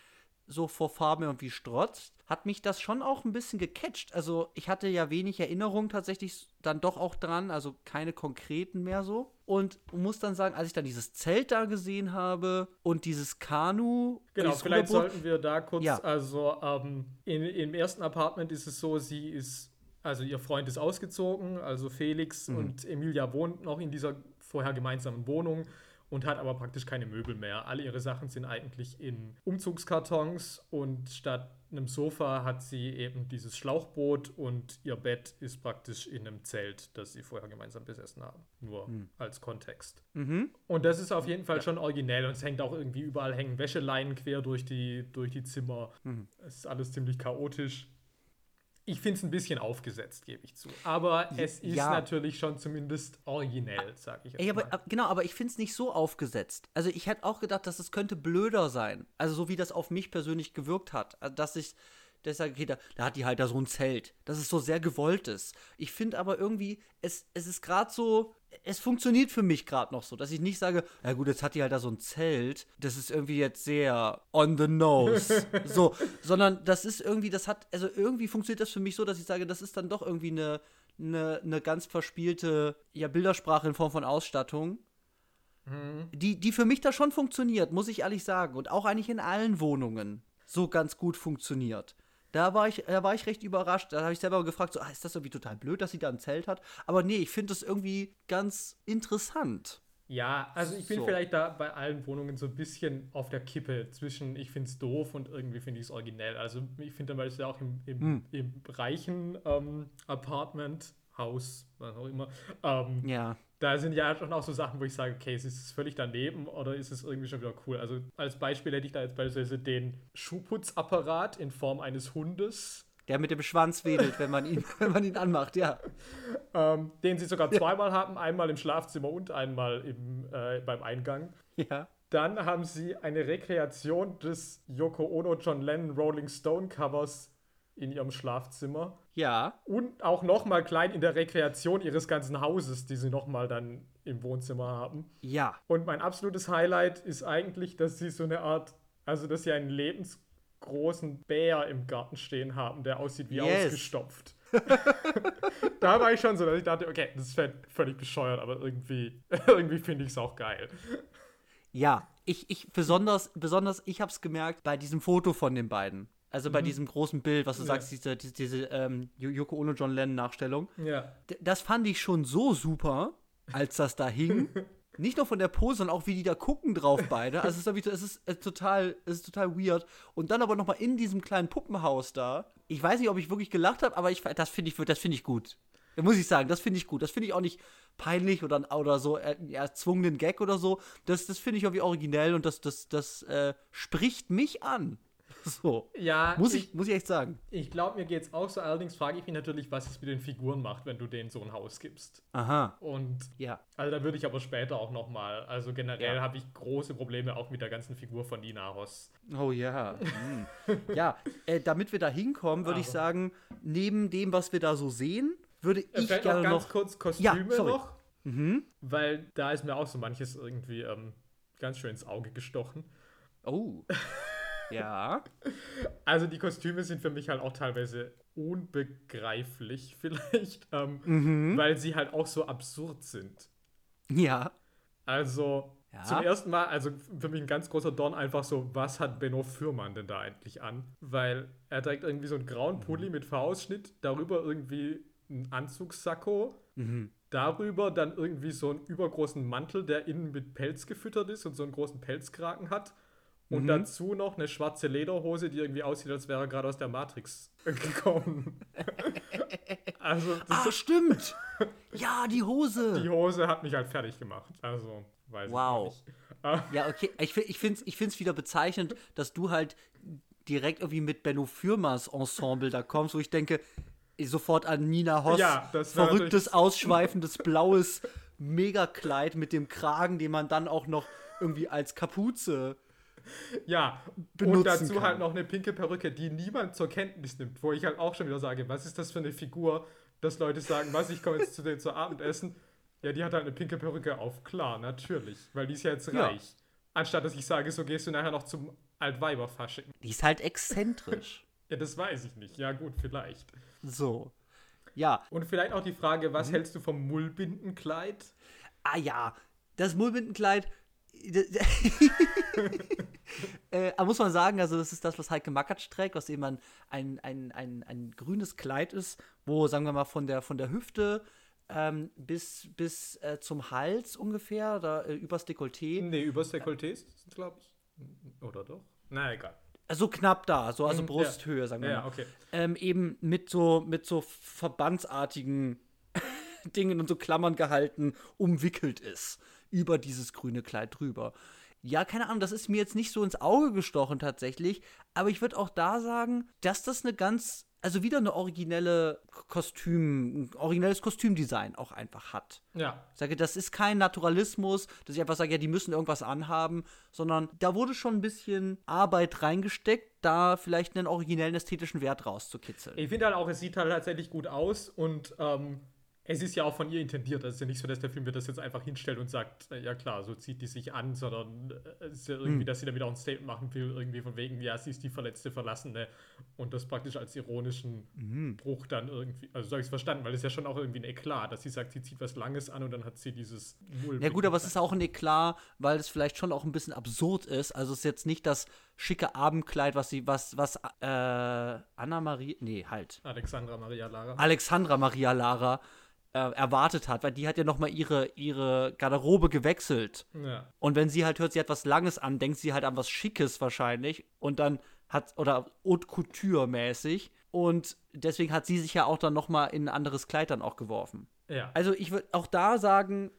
so vor Farben irgendwie strotzt, hat mich das schon auch ein bisschen gecatcht. Also ich hatte ja wenig Erinnerungen tatsächlich dann doch auch dran, also keine konkreten mehr so. Und muss dann sagen, als ich dann dieses Zelt da gesehen habe und dieses Kanu, Genau, dieses vielleicht Ruderboot- sollten wir da kurz, Ja. also ähm, in, im ersten Apartment ist es so, sie ist, also ihr Freund ist ausgezogen, also Felix Mhm. und Emilia wohnen noch in dieser vorher gemeinsamen Wohnung und hat aber praktisch keine Möbel mehr. Alle ihre Sachen sind eigentlich in Umzugskartons und statt einem Sofa hat sie eben dieses Schlauchboot und ihr Bett ist praktisch in einem Zelt, das sie vorher gemeinsam besessen haben. Nur als Kontext. Mhm. Und das ist auf jeden Fall schon originell und es hängt auch irgendwie überall hängen Wäscheleinen quer durch die, durch die Zimmer. Mhm. Es ist alles ziemlich chaotisch. Ich finde es ein bisschen aufgesetzt, gebe ich zu. Aber es ist ja. natürlich schon zumindest originell, sage ich jetzt Ey, aber, mal. ab- genau, aber ich finde es nicht so aufgesetzt. Also ich hätte auch gedacht, dass es könnte blöder sein. Also so wie das auf mich persönlich gewirkt hat. Also, dass ich deshalb, okay, da, da hat die halt da so ein Zelt. Das ist so sehr gewolltes. Ich finde aber irgendwie, es, es ist gerade so, es funktioniert für mich gerade noch so, dass ich nicht sage, ja gut, jetzt hat die halt da so ein Zelt. Das ist irgendwie jetzt sehr on the nose. so, sondern das ist irgendwie, das hat, also irgendwie funktioniert das für mich so, dass ich sage, das ist dann doch irgendwie eine, eine, eine ganz verspielte ja, Bildersprache in Form von Ausstattung, die, die für mich da schon funktioniert, muss ich ehrlich sagen. Und auch eigentlich in allen Wohnungen so ganz gut funktioniert. Da war ich, da war ich recht überrascht. Da habe ich selber gefragt, so, ah, ist das irgendwie total blöd, dass sie da ein Zelt hat? Aber nee, ich finde das irgendwie ganz interessant. Ja, also ich bin So. vielleicht da bei allen Wohnungen so ein bisschen auf der Kippe zwischen ich finde es doof und irgendwie finde ich es originell. Also ich finde zum Beispiel auch im, im, Hm. im reichen ähm, Apartment, Haus, was auch immer, ähm, Ja. da sind ja schon auch so Sachen, wo ich sage, okay, ist es völlig daneben oder ist es irgendwie schon wieder cool? Also als Beispiel hätte ich da jetzt beispielsweise den Schuhputzapparat in Form eines Hundes, Der mit dem Schwanz wedelt, wenn man ihn, wenn man ihn anmacht, ja. ähm, den sie sogar zweimal haben, einmal im Schlafzimmer und einmal im, äh, beim Eingang. Ja. Dann haben sie eine Rekreation des Yoko Ono John Lennon Rolling Stone Covers in ihrem Schlafzimmer. Ja. Und auch nochmal klein in der Rekreation ihres ganzen Hauses, die sie nochmal dann im Wohnzimmer haben. Ja. Und mein absolutes Highlight ist eigentlich, dass sie so eine Art, also dass sie einen lebensgroßen Bär im Garten stehen haben, der aussieht wie Yes. ausgestopft. da war ich schon so, dass ich dachte, okay, das ist völ- völlig bescheuert, aber irgendwie, irgendwie finde ich es auch geil. Ja, ich, ich besonders, besonders, ich hab's gemerkt bei diesem Foto von den beiden. Also bei diesem großen Bild, was du Ja. sagst, diese, diese, diese ähm, Yoko Ono John Lennon Nachstellung. Ja. Das fand ich schon so super, als das da hing. Nicht nur von der Pose, sondern auch wie die da gucken drauf beide. Also es ist, es ist, äh, total, es ist total weird. Und dann aber noch mal in diesem kleinen Puppenhaus da. Ich weiß nicht, ob ich wirklich gelacht habe, aber ich, das finde ich, das finde ich gut. Da muss ich sagen, das finde ich gut. Das finde ich auch nicht peinlich oder, oder so äh, erzwungenen Gag oder so. Das, das finde ich irgendwie originell und das, das, das äh, spricht mich an. So. Ja, Muss ich, muss ich echt sagen. Ich glaube, mir geht es auch so. Allerdings frage ich mich natürlich, was es mit den Figuren macht, wenn du denen so ein Haus gibst. Aha. Und Ja. also da würde ich aber später auch noch mal. Also generell Ja. habe ich große Probleme auch mit der ganzen Figur von Nina Hoss. Oh ja. Hm. ja, äh, damit wir da hinkommen, würde ich sagen, neben dem, was wir da so sehen, würde Äh, ich Vielleicht gerne noch ganz noch. kurz Ja, Kostüme sorry. noch, Mhm. weil da ist mir auch so manches irgendwie ähm, ganz schön ins Auge gestochen. Oh. Ja. Also die Kostüme sind für mich halt auch teilweise unbegreiflich vielleicht, ähm, Mhm. weil sie halt auch so absurd sind. Ja. Also Ja. zum ersten Mal, also für mich ein ganz großer Dorn einfach so, was hat Benno Fürmann denn da eigentlich an? Weil er trägt irgendwie so einen grauen Pulli mit V-Ausschnitt, darüber irgendwie einen Anzugssacko, Mhm. darüber dann irgendwie so einen übergroßen Mantel, der innen mit Pelz gefüttert ist und so einen großen Pelzkragen hat. Und Mhm. dazu noch eine schwarze Lederhose, die irgendwie aussieht, als wäre er gerade aus der Matrix gekommen. also das Ah, stimmt. Ja, die Hose. die Hose hat mich halt fertig gemacht. Also, weiß Wow. ich nicht. Ah, Ja, okay. Ich, ich finde es ich find's wieder bezeichnend, dass du halt direkt irgendwie mit Benno Fürmers Ensemble da kommst, wo ich denke, sofort an Nina Hoss, Ja, das verrücktes, ausschweifendes, blaues Megakleid mit dem Kragen, den man dann auch noch irgendwie als Kapuze. Ja, und dazu kann. halt noch eine pinke Perücke, die niemand zur Kenntnis nimmt, wo ich halt auch schon wieder sage, was ist das für eine Figur, dass Leute sagen, was, ich komme jetzt zu denen zu Abendessen. Ja, die hat halt eine pinke Perücke auf, klar, natürlich, weil die ist ja jetzt Ja. reich. Anstatt dass ich sage, so gehst du nachher noch zum Altweiberfasching. Die ist halt exzentrisch. Ja, das weiß ich nicht. Ja, gut, vielleicht. so. Ja. Und vielleicht auch die Frage, Mhm. was hältst du vom Mullbindenkleid? Ah ja, das Mullbindenkleid. Äh, muss man sagen, also das ist das, was Heike Makatsch trägt, was eben ein, ein, ein, ein, ein grünes Kleid ist, wo, sagen wir mal, von der, von der Hüfte ähm, bis, bis äh, zum Hals ungefähr, da äh, übers Dekolleté, Nee, übers Dekolleté ist glaube ich. Oder doch? Na, egal. so knapp da, so also Mhm, ja. Brusthöhe, sagen wir Ja, mal. okay. ähm, eben mit so, mit so verbandsartigen Dingen und so Klammern gehalten, umwickelt ist. Über dieses grüne Kleid drüber. Ja, keine Ahnung, das ist mir jetzt nicht so ins Auge gestochen tatsächlich, aber ich würde auch da sagen, dass das eine ganz, also wieder eine originelle Kostüm, ein originelles Kostümdesign auch einfach hat. Ja, Ich sage, das ist kein Naturalismus, dass ich einfach sage, ja, die müssen irgendwas anhaben, sondern da wurde schon ein bisschen Arbeit reingesteckt, da vielleicht einen originellen ästhetischen Wert rauszukitzeln. Ich finde halt auch, es sieht halt tatsächlich gut aus und ähm, es ist ja auch von ihr intendiert. Es ist ja nicht so, dass der Film mir das jetzt einfach hinstellt und sagt, äh, ja klar, so zieht die sich an, sondern äh, es ist ja irgendwie, dass sie da wieder auch ein Statement machen will, irgendwie von wegen, ja, sie ist die verletzte Verlassene und das praktisch als ironischen Bruch dann irgendwie, also so habe ich es verstanden, weil es ja schon auch irgendwie ein Eklat, dass sie sagt, sie zieht was Langes an und dann hat sie dieses Ja gut, aber es ist auch ein Eklat, weil es vielleicht schon auch ein bisschen absurd ist. Also es ist jetzt nicht das schicke Abendkleid, was sie, was, was, äh, Anna Maria, nee, halt, Alexandra Maria Lara. Alexandra Maria Lara äh, erwartet hat, weil die hat ja noch mal ihre, ihre Garderobe gewechselt. Ja. Und wenn sie halt hört, sie hat was Langes an, denkt sie halt an was Schickes wahrscheinlich. Und dann hat, oder Haute Couture mäßig. Und deswegen hat sie sich ja auch dann noch mal in ein anderes Kleid dann auch geworfen. ja. Also ich würde auch da sagen,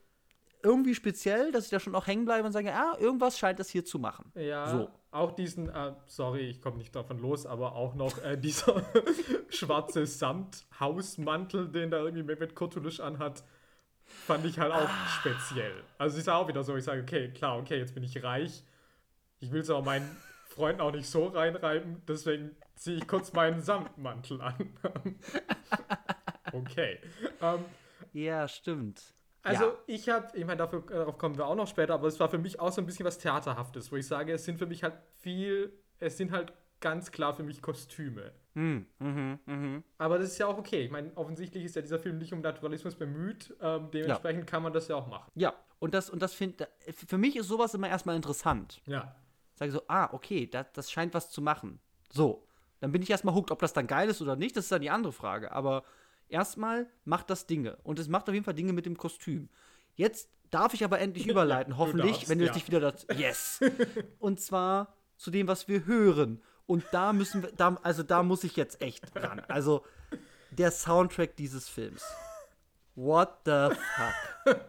irgendwie speziell, dass ich da schon auch hängen bleibe und sage, ja, irgendwas scheint das hier zu machen. Ja, So. auch diesen, äh, sorry, ich komme nicht davon los, aber auch noch äh, dieser schwarze Samt-Hausmantel, den da irgendwie Mehmet Kurtulusch anhat, fand ich halt auch Ah. speziell. Also es ist auch wieder so, ich sage, okay, klar, okay, jetzt bin ich reich. Ich will es aber meinen Freunden auch nicht so reinreiben, deswegen ziehe ich kurz meinen Samtmantel an. okay. Ähm, Ja, stimmt. Also ja. ich habe, ich meine, dafür, darauf kommen wir auch noch später, aber es war für mich auch so ein bisschen was Theaterhaftes, wo ich sage, es sind für mich halt viel, es sind halt ganz klar für mich Kostüme. Hm, mhm, mhm. Aber das ist ja auch okay. Ich meine, offensichtlich ist ja dieser Film nicht um Naturalismus bemüht. Ähm, dementsprechend kann man das ja auch machen. Ja, und das, und das finde für mich ist sowas immer erstmal interessant. Ja. Sage so, ah, okay, das, das scheint was zu machen. So, dann bin ich erstmal hooked, ob das dann geil ist oder nicht, das ist dann die andere Frage. Aber erstmal macht das Dinge. Und es macht auf jeden Fall Dinge mit dem Kostüm. Jetzt darf ich aber endlich überleiten, du hoffentlich, darfst, wenn du ja. jetzt nicht wieder das. Yes! Und zwar zu dem, was wir hören. Und da müssen wir, da, also da muss ich jetzt echt ran. Also der Soundtrack dieses Films. What the fuck?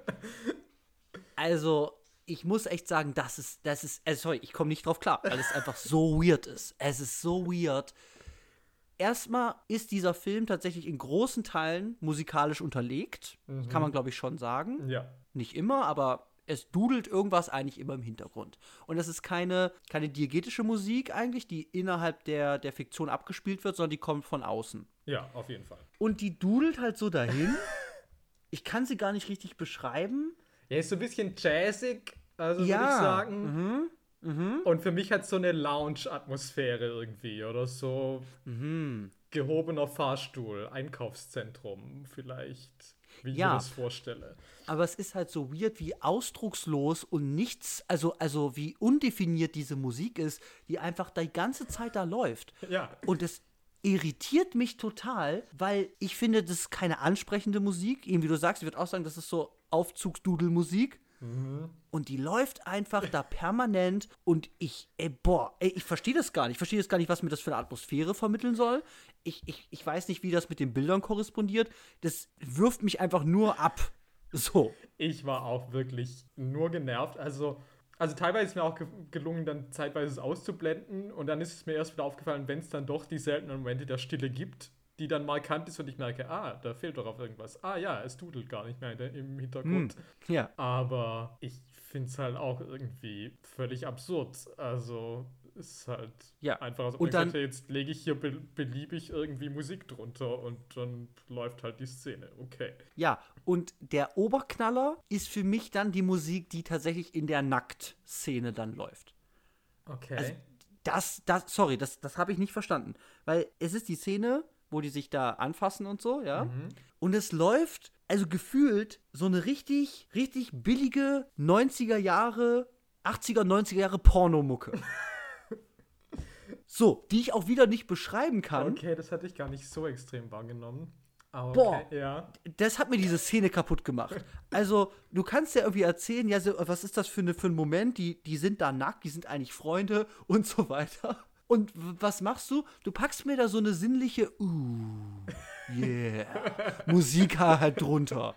Also, ich muss echt sagen, das ist, das ist, äh, sorry, ich komme nicht drauf klar, weil es einfach so weird ist. Es ist so weird. Erstmal ist dieser Film tatsächlich in großen Teilen musikalisch unterlegt. Kann man, glaube ich, schon sagen. Ja. Nicht immer, aber es dudelt irgendwas eigentlich immer im Hintergrund. Und das ist keine, keine diegetische Musik eigentlich, die innerhalb der, der Fiktion abgespielt wird, sondern die kommt von außen. Ja, auf jeden Fall. Und die dudelt halt so dahin. Ich kann sie gar nicht richtig beschreiben. Ja, ist so ein bisschen jazzig, also würde ich Ja. Sagen. Und für mich hat so eine Lounge-Atmosphäre irgendwie oder so gehobener Fahrstuhl, Einkaufszentrum vielleicht, wie ich Ja. mir das vorstelle. Aber es ist halt so weird, wie ausdruckslos und nichts, also, also wie undefiniert diese Musik ist, die einfach die ganze Zeit da läuft. Ja. Und es irritiert mich total, weil ich finde, das ist keine ansprechende Musik. Eben wie du sagst, ich würde auch sagen, das ist so Aufzugsdudelmusik. Und die läuft einfach da permanent und ich, ey, boah, ey, ich verstehe das gar nicht. Ich verstehe das gar nicht, was mir das für eine Atmosphäre vermitteln soll. Ich, ich, ich weiß nicht, wie das mit den Bildern korrespondiert. Das wirft mich einfach nur ab. So. Ich war auch wirklich nur genervt. Also, also teilweise ist mir auch ge gelungen, dann zeitweise es auszublenden. Und dann ist es mir erst wieder aufgefallen, wenn es dann doch die seltenen Momente der Stille gibt, die dann markant ist und ich merke, ah, da fehlt doch auf irgendwas. Ah ja, es dudelt gar nicht mehr im Hintergrund. Ja. Aber ich finde es halt auch irgendwie völlig absurd. Also es ist halt Ja. einfach, ob Und dann- hätte, jetzt lege ich hier be beliebig irgendwie Musik drunter und dann läuft halt die Szene. Okay. Ja, und der Oberknaller ist für mich dann die Musik, die tatsächlich in der Nacktszene dann läuft. Okay. Also, das, das, sorry, das, das habe ich nicht verstanden. Weil es ist die Szene, wo die sich da anfassen und so, ja. Und es läuft, also gefühlt, so eine richtig, richtig billige 90er Jahre, 80er, 90er Jahre Pornomucke. so, die ich auch wieder nicht beschreiben kann. Okay, das hatte ich gar nicht so extrem wahrgenommen. Aber Boah. okay, ja. das hat mir diese Szene kaputt gemacht. Also, du kannst ja irgendwie erzählen, ja, was ist das für, eine, für ein Moment? Die, die sind da nackt, die sind eigentlich Freunde und so weiter. Und was machst du? Du packst mir da so eine sinnliche, uh, yeah, Musik halt drunter.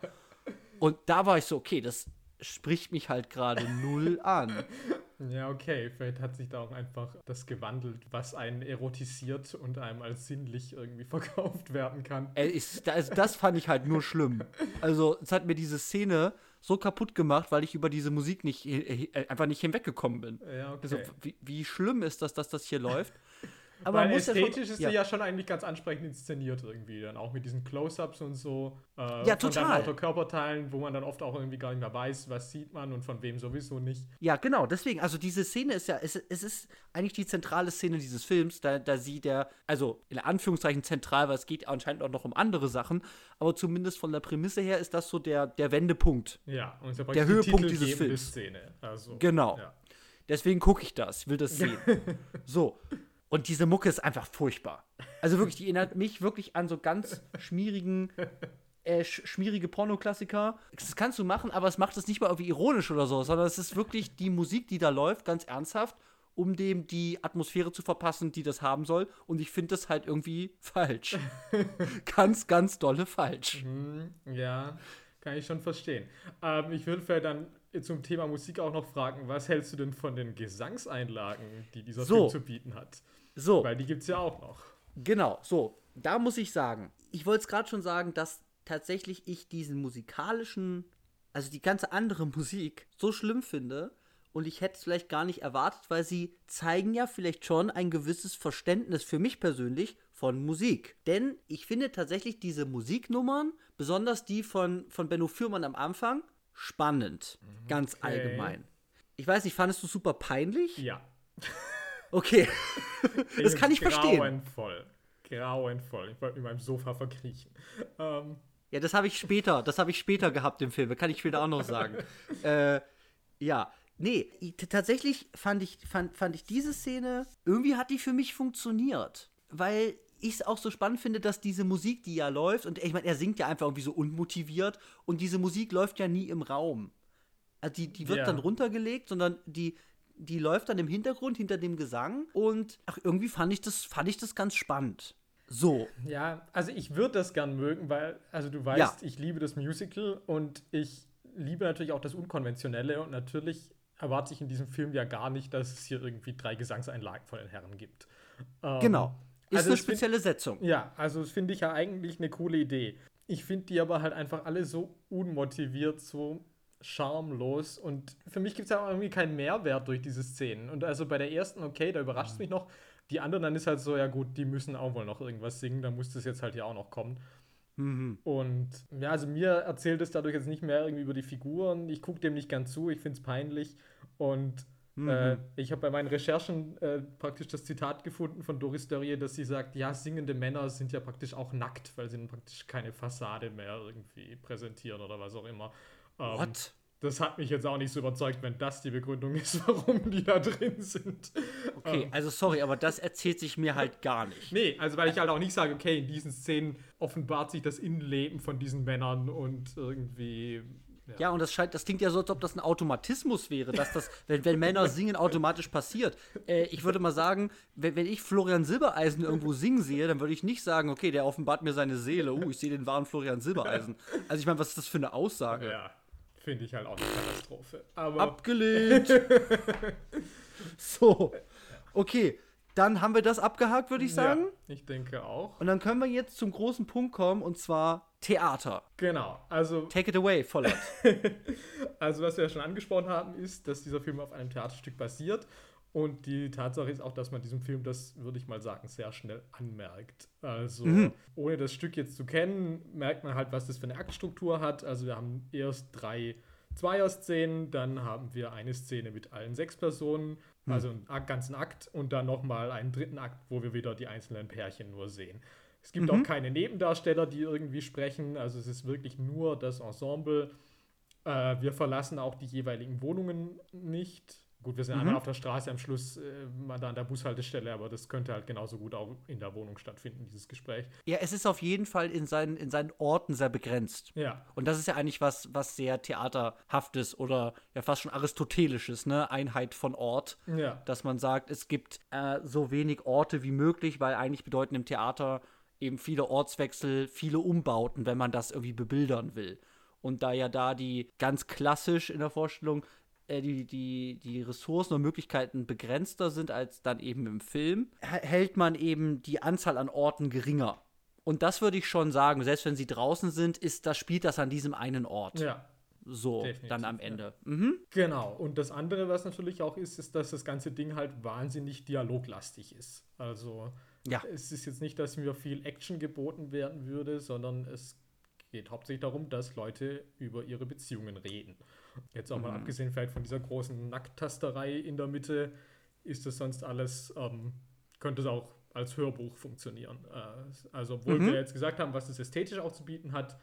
Und da war ich so, okay, das spricht mich halt gerade null an. Ja, okay. Vielleicht hat sich da auch einfach das gewandelt, was einen erotisiert und einem als sinnlich irgendwie verkauft werden kann. Ey, ich, das, das fand ich halt nur schlimm. Also, es hat mir diese Szene so kaputt gemacht, weil ich über diese Musik nicht, äh, äh, einfach nicht hinweggekommen bin. Ja, okay. Also, wie, wie schlimm ist das, dass das hier läuft? Aber Weil ja ästhetisch ist sie ja schon eigentlich ganz ansprechend inszeniert irgendwie. Dann auch mit diesen Close-Ups und so. Äh, Ja, Von total. lauter Körperteilen, wo man dann oft auch irgendwie gar nicht mehr weiß, was sieht man und von wem sowieso nicht. Ja, genau, deswegen, also diese Szene ist ja, es, es ist eigentlich die zentrale Szene dieses Films, da, da sie der, also in Anführungszeichen zentral, weil es geht anscheinend auch noch um andere Sachen, aber zumindest von der Prämisse her ist das so der, der Wendepunkt. Ja, und ja Der Höhepunkt dieses Films. Szene. Also, Genau. Ja. Deswegen gucke ich das, will das sehen. so. Und diese Mucke ist einfach furchtbar. Also wirklich, die erinnert mich wirklich an so ganz schmierigen, äh, sch schmierige Pornoklassiker. Das kannst du machen, aber es macht es nicht mal irgendwie ironisch oder so, sondern es ist wirklich die Musik, die da läuft, ganz ernsthaft, um dem die Atmosphäre zu verpassen, die das haben soll. Und ich finde das halt irgendwie falsch. ganz, ganz dolle falsch. Hm, ja, kann ich schon verstehen. Ähm, ich würde vielleicht dann zum Thema Musik auch noch fragen, was hältst du denn von den Gesangseinlagen, die dieser So. Film zu bieten hat? So. Weil die gibt es ja auch noch. Genau, so, da muss ich sagen, ich wollte es gerade schon sagen, dass tatsächlich ich diesen musikalischen, also die ganze andere Musik so schlimm finde und ich hätte es vielleicht gar nicht erwartet, weil sie zeigen ja vielleicht schon ein gewisses Verständnis für mich persönlich von Musik. Denn ich finde tatsächlich diese Musiknummern, besonders die von, von Benno Fürmann am Anfang, spannend. Okay. Ganz allgemein. Ich weiß nicht, fandest du super peinlich? Ja. Okay. das kann ich verstehen. Grauenvoll. Grauenvoll. Ich wollte mit meinem Sofa verkriechen. Ähm. Ja, das habe ich später. Das habe ich später gehabt im Film. Kann ich später auch noch sagen. äh, ja. Nee, tatsächlich fand ich, fand, fand ich diese Szene, irgendwie hat die für mich funktioniert. Weil ich es auch so spannend finde, dass diese Musik, die ja läuft, und ich meine, er singt ja einfach irgendwie so unmotiviert und diese Musik läuft ja nie im Raum. Also die, die wird ja. dann runtergelegt, sondern die, die läuft dann im Hintergrund hinter dem Gesang und ach, irgendwie fand ich das, fand ich das ganz spannend. So. Ja, also ich würde das gern mögen, weil, also du weißt, ja. ich liebe das Musical und ich liebe natürlich auch das Unkonventionelle und natürlich erwarte ich in diesem Film ja gar nicht, dass es hier irgendwie drei Gesangseinlagen von den Herren gibt. Ähm, genau. Ist also eine spezielle Setzung. Ja, also das finde ich ja eigentlich eine coole Idee. Ich finde die aber halt einfach alle so unmotiviert, so schamlos und für mich gibt es ja auch irgendwie keinen Mehrwert durch diese Szenen. Und also bei der ersten, okay, da überrascht es mhm. mich noch. Die anderen, dann ist halt so, ja gut, die müssen auch wohl noch irgendwas singen, da muss das jetzt halt ja auch noch kommen. Mhm. Und ja, also mir erzählt es dadurch jetzt nicht mehr irgendwie über die Figuren. Ich gucke dem nicht ganz zu, ich finde es peinlich. Und mhm. äh, ich habe bei meinen Recherchen äh, praktisch das Zitat gefunden von Doris Dörrie, dass sie sagt, ja, singende Männer sind ja praktisch auch nackt, weil sie praktisch keine Fassade mehr irgendwie präsentieren oder was auch immer. Ähm, What? Das hat mich jetzt auch nicht so überzeugt, wenn das die Begründung ist, warum die da drin sind. Okay, ähm, also sorry, aber das erzählt sich mir halt gar nicht. Nee, also weil ich halt auch nicht sage, okay, in diesen Szenen offenbart sich das Innenleben von diesen Männern und irgendwie ja. ja, und das scheint, das klingt ja so, als ob das ein Automatismus wäre, dass das, wenn, wenn Männer singen, automatisch passiert. Äh, ich würde mal sagen, wenn, wenn, ich Florian Silbereisen irgendwo singen sehe, dann würde ich nicht sagen, okay, der offenbart mir seine Seele. Uh, ich sehe den wahren Florian Silbereisen. Also ich meine, was ist das für eine Aussage? Ja, finde ich halt auch eine Katastrophe. Aber Abgelehnt. so, okay. Dann haben wir das abgehakt, würde ich sagen. Ja, ich denke auch. Und dann können wir jetzt zum großen Punkt kommen, und zwar Theater. Genau, also. Take it away, Vollert. also, was wir ja schon angesprochen haben, ist, dass dieser Film auf einem Theaterstück basiert. Und die Tatsache ist auch, dass man diesem Film das, würde ich mal sagen, sehr schnell anmerkt. Also, mhm. ohne das Stück jetzt zu kennen, merkt man halt, was das für eine Aktstruktur hat. Also, wir haben erst drei Zweier-Szenen, dann haben wir eine Szene mit allen sechs Personen, mhm. also einen ganzen Akt, und dann nochmal einen dritten Akt, wo wir wieder die einzelnen Pärchen nur sehen. Es gibt mhm. auch keine Nebendarsteller, die irgendwie sprechen. Also es ist wirklich nur das Ensemble. Äh, wir verlassen auch die jeweiligen Wohnungen nicht. Gut, wir sind mhm. einmal auf der Straße am Schluss, äh, mal da an der Bushaltestelle, aber das könnte halt genauso gut auch in der Wohnung stattfinden, dieses Gespräch. Ja, es ist auf jeden Fall in seinen, in seinen Orten sehr begrenzt. Ja. Und das ist ja eigentlich was, was sehr theaterhaftes oder ja fast schon aristotelisches, ne? Einheit von Ort. Ja. Dass man sagt, es gibt äh, so wenig Orte wie möglich, weil eigentlich bedeuten im Theater eben viele Ortswechsel, viele Umbauten, wenn man das irgendwie bebildern will. Und da ja da die ganz klassisch in der Vorstellung die, die, die Ressourcen und Möglichkeiten begrenzter sind als dann eben im Film, hält man eben die Anzahl an Orten geringer. Und das würde ich schon sagen, selbst wenn sie draußen sind, ist das, spielt das an diesem einen Ort. Ja. So, Definitiv, dann am Ende. Ja. Mhm. Genau. Und das andere, was natürlich auch ist, ist, dass das ganze Ding halt wahnsinnig dialoglastig ist. Also, ja. es ist jetzt nicht, dass mir viel Action geboten werden würde, sondern es geht hauptsächlich darum, dass Leute über ihre Beziehungen reden. Jetzt auch mhm. mal abgesehen vielleicht von dieser großen Nackttasterei in der Mitte, ist das sonst alles, ähm, könnte es auch als Hörbuch funktionieren. Äh, also, obwohl mhm. wir jetzt gesagt haben, was es ästhetisch auch zu bieten hat,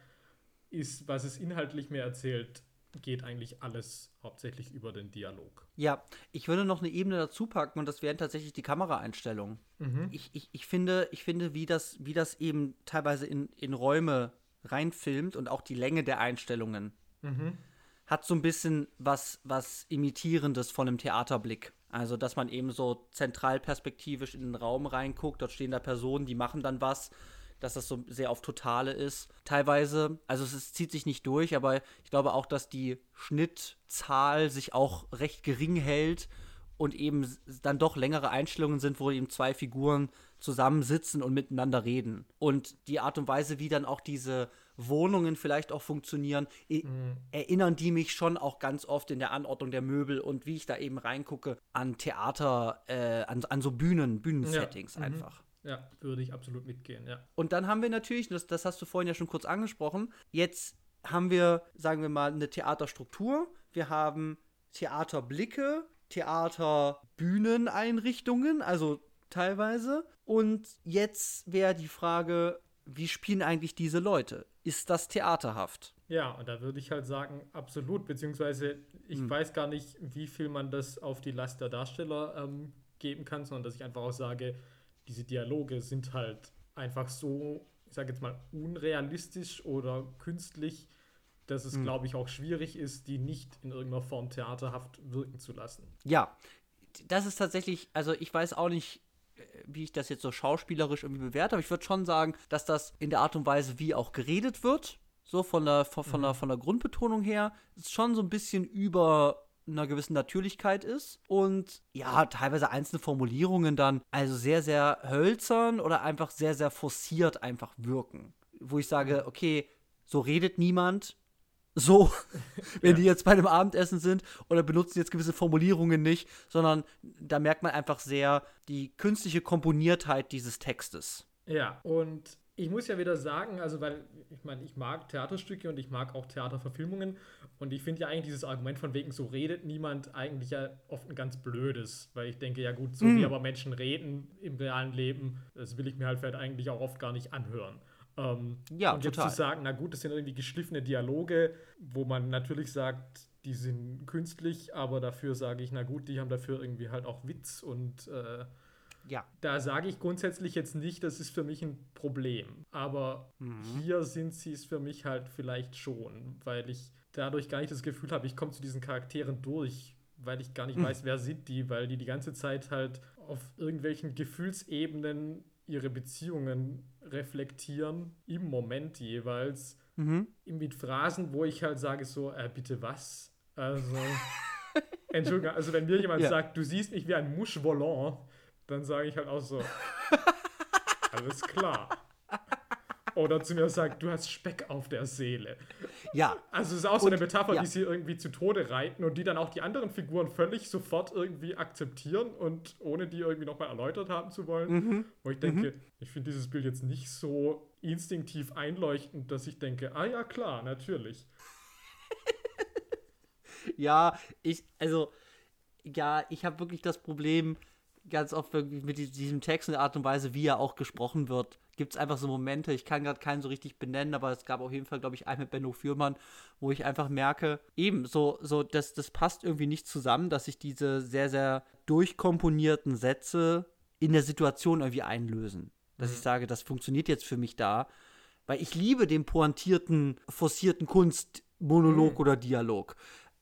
ist, was es inhaltlich mehr erzählt, geht eigentlich alles hauptsächlich über den Dialog. Ja, ich würde noch eine Ebene dazu packen und das wären tatsächlich die Kameraeinstellungen. Mhm. Ich, ich, ich, finde, ich finde, wie das, wie das eben teilweise in, in Räume reinfilmt und auch die Länge der Einstellungen. Mhm hat so ein bisschen was, was Imitierendes von einem Theaterblick. Also, dass man eben so zentralperspektivisch in den Raum reinguckt, dort stehen da Personen, die machen dann was, dass das so sehr auf Totale ist. Teilweise, also es ist, zieht sich nicht durch, aber ich glaube auch, dass die Schnittzahl sich auch recht gering hält und eben dann doch längere Einstellungen sind, wo eben zwei Figuren zusammensitzen und miteinander reden. Und die Art und Weise, wie dann auch diese Wohnungen vielleicht auch funktionieren, mhm. erinnern die mich schon auch ganz oft in der Anordnung der Möbel und wie ich da eben reingucke an Theater, äh, an, an so Bühnen, Bühnensettings ja. Mhm. einfach. Ja, würde ich absolut mitgehen, ja. Und dann haben wir natürlich, das, das hast du vorhin ja schon kurz angesprochen, jetzt haben wir, sagen wir mal, eine Theaterstruktur. Wir haben Theaterblicke, Theaterbühneneinrichtungen, also teilweise. Und jetzt wäre die Frage, wie spielen eigentlich diese Leute? Ist das theaterhaft? Ja, und da würde ich halt sagen, absolut, beziehungsweise ich hm. weiß gar nicht, wie viel man das auf die Last der Darsteller ähm, geben kann, sondern dass ich einfach auch sage, diese Dialoge sind halt einfach so, ich sage jetzt mal, unrealistisch oder künstlich, dass es, mhm. glaube ich, auch schwierig ist, die nicht in irgendeiner Form theaterhaft wirken zu lassen. Ja, das ist tatsächlich, also ich weiß auch nicht, äh, wie ich das jetzt so schauspielerisch irgendwie bewerte, aber ich würde schon sagen, dass das in der Art und Weise, wie auch geredet wird, so von der, von, von, mhm. der, von der Grundbetonung her, ist schon so ein bisschen über einer gewissen Natürlichkeit ist und ja, teilweise einzelne Formulierungen dann also sehr, sehr hölzern oder einfach sehr, sehr forciert einfach wirken. Wo ich sage, mhm. okay, so redet niemand, so, wenn ja. die jetzt bei einem Abendessen sind oder benutzen jetzt gewisse Formulierungen nicht, sondern da merkt man einfach sehr die künstliche Komponiertheit dieses Textes. Ja, und ich muss ja wieder sagen, also weil ich meine, ich mag Theaterstücke und ich mag auch Theaterverfilmungen und ich finde ja eigentlich dieses Argument von wegen so redet niemand eigentlich ja oft ein ganz blödes, weil ich denke, ja gut, so mm. wie aber Menschen reden im realen Leben, das will ich mir halt vielleicht eigentlich auch oft gar nicht anhören. Ähm, ja, und jetzt total. zu sagen, na gut, das sind irgendwie geschliffene Dialoge, wo man natürlich sagt, die sind künstlich, aber dafür sage ich, na gut, die haben dafür irgendwie halt auch Witz und äh, ja. Da sage ich grundsätzlich jetzt nicht, das ist für mich ein Problem. Aber mhm. hier sind sie es für mich halt vielleicht schon, weil ich dadurch gar nicht das Gefühl habe, ich komme zu diesen Charakteren durch, weil ich gar nicht mhm. weiß, wer sind die, weil die die ganze Zeit halt auf irgendwelchen Gefühlsebenen ihre Beziehungen reflektieren, im Moment jeweils, mhm. mit Phrasen, wo ich halt sage so, äh, bitte was? Also, Entschuldigung, also wenn mir jemand ja. sagt, du siehst mich wie ein Mouche volant, dann sage ich halt auch so, alles klar. Oder zu mir sagt, du hast Speck auf der Seele. Ja. Also es ist auch so und, eine Metapher, ja. die sie irgendwie zu Tode reiten und die dann auch die anderen Figuren völlig sofort irgendwie akzeptieren und ohne die irgendwie nochmal erläutert haben zu wollen. Mhm. Wo ich denke, mhm. ich finde dieses Bild jetzt nicht so instinktiv einleuchtend, dass ich denke, ah ja klar, natürlich. ja, ich, also, ja, ich habe wirklich das Problem, ganz oft mit diesem Text und der Art und Weise, wie er auch gesprochen wird, gibt es einfach so Momente, ich kann gerade keinen so richtig benennen, aber es gab auf jeden Fall, glaube ich, einen mit Benno Fürmann, wo ich einfach merke, eben, so, so das, das passt irgendwie nicht zusammen, dass sich diese sehr, sehr durchkomponierten Sätze in der Situation irgendwie einlösen. Dass mhm. ich sage, das funktioniert jetzt für mich da, weil ich liebe den pointierten, forcierten Kunstmonolog mhm. oder Dialog.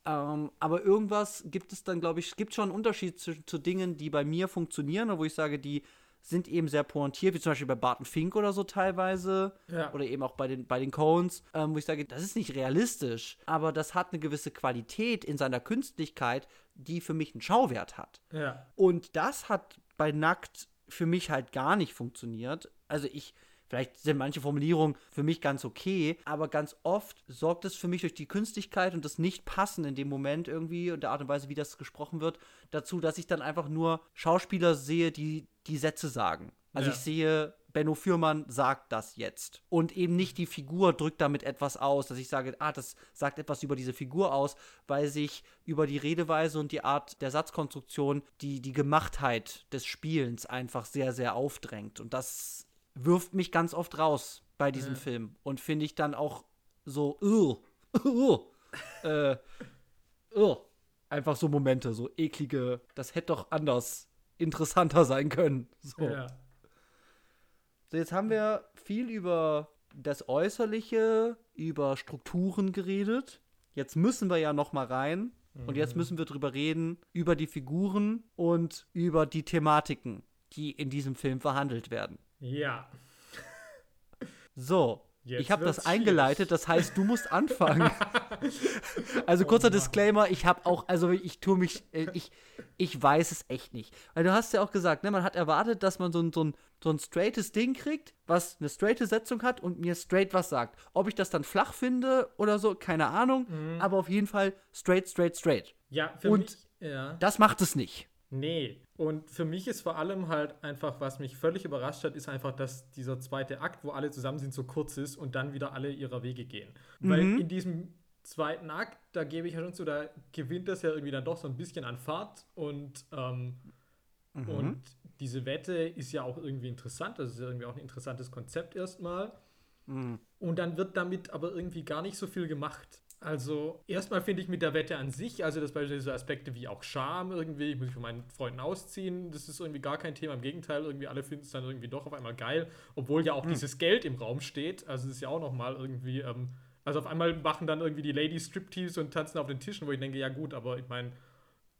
Ähm, aber irgendwas gibt es dann, glaube ich, es gibt schon einen Unterschied zu, zu Dingen, die bei mir funktionieren, wo ich sage, die sind eben sehr pointiert, wie zum Beispiel bei Barton Fink oder so teilweise. Ja. Oder eben auch bei den, bei den Cones, ähm, wo ich sage, das ist nicht realistisch, aber das hat eine gewisse Qualität in seiner Künstlichkeit, die für mich einen Schauwert hat. Ja. Und das hat bei Nackt für mich halt gar nicht funktioniert. Also ich Vielleicht sind manche Formulierungen für mich ganz okay, aber ganz oft sorgt es für mich durch die Künstlichkeit und das Nicht-Passen in dem Moment irgendwie und der Art und Weise, wie das gesprochen wird, dazu, dass ich dann einfach nur Schauspieler sehe, die die Sätze sagen. Also ja. ich sehe, Benno Fürmann sagt das jetzt. Und eben nicht die Figur drückt damit etwas aus, dass ich sage, ah, das sagt etwas über diese Figur aus, weil sich über die Redeweise und die Art der Satzkonstruktion die, die Gemachtheit des Spielens einfach sehr, sehr aufdrängt. Und das wirft mich ganz oft raus bei diesem ja. Film und finde ich dann auch so, uh, uh, äh, uh, einfach so Momente, so eklige, das hätte doch anders interessanter sein können. So. Ja. so, jetzt haben wir viel über das Äußerliche, über Strukturen geredet. Jetzt müssen wir ja noch mal rein und jetzt mhm. müssen wir drüber reden über die Figuren und über die Thematiken, die in diesem Film verhandelt werden. Ja. So, Jetzt ich habe das eingeleitet, das heißt, du musst anfangen. also kurzer Mann. Disclaimer, ich habe auch, also ich tue mich, äh, ich, ich weiß es echt nicht. Weil du hast ja auch gesagt, ne, man hat erwartet, dass man so ein, so ein, so ein straightes Ding kriegt, was eine straighte Setzung hat und mir straight was sagt. Ob ich das dann flach finde oder so, keine Ahnung, Mhm. aber auf jeden Fall straight, straight, straight. Ja, für Und- mich. Ja. Das macht es nicht. Nee. Und für mich ist vor allem halt einfach, was mich völlig überrascht hat, ist einfach, dass dieser zweite Akt, wo alle zusammen sind, so kurz ist und dann wieder alle ihrer Wege gehen. Weil Mhm. in diesem zweiten Akt, da gebe ich ja schon zu, da gewinnt das ja irgendwie dann doch so ein bisschen an Fahrt und, ähm, Mhm. und diese Wette ist ja auch irgendwie interessant. Das ist ja irgendwie auch ein interessantes Konzept erstmal. Mhm. Und dann wird damit aber irgendwie gar nicht so viel gemacht. Also, erstmal finde ich mit der Wette an sich, also das beispielsweise so Aspekte wie auch Scham irgendwie, ich muss mich von meinen Freunden ausziehen, das ist irgendwie gar kein Thema. Im Gegenteil, irgendwie alle finden es dann irgendwie doch auf einmal geil, obwohl ja auch dieses Geld im Raum steht. Also, es ist ja auch nochmal irgendwie, ähm, also auf einmal machen dann irgendwie die Ladies Striptease und tanzen auf den Tischen, wo ich denke, ja gut, aber ich meine,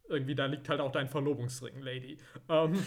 irgendwie da liegt halt auch dein Verlobungsring, Lady. Ähm,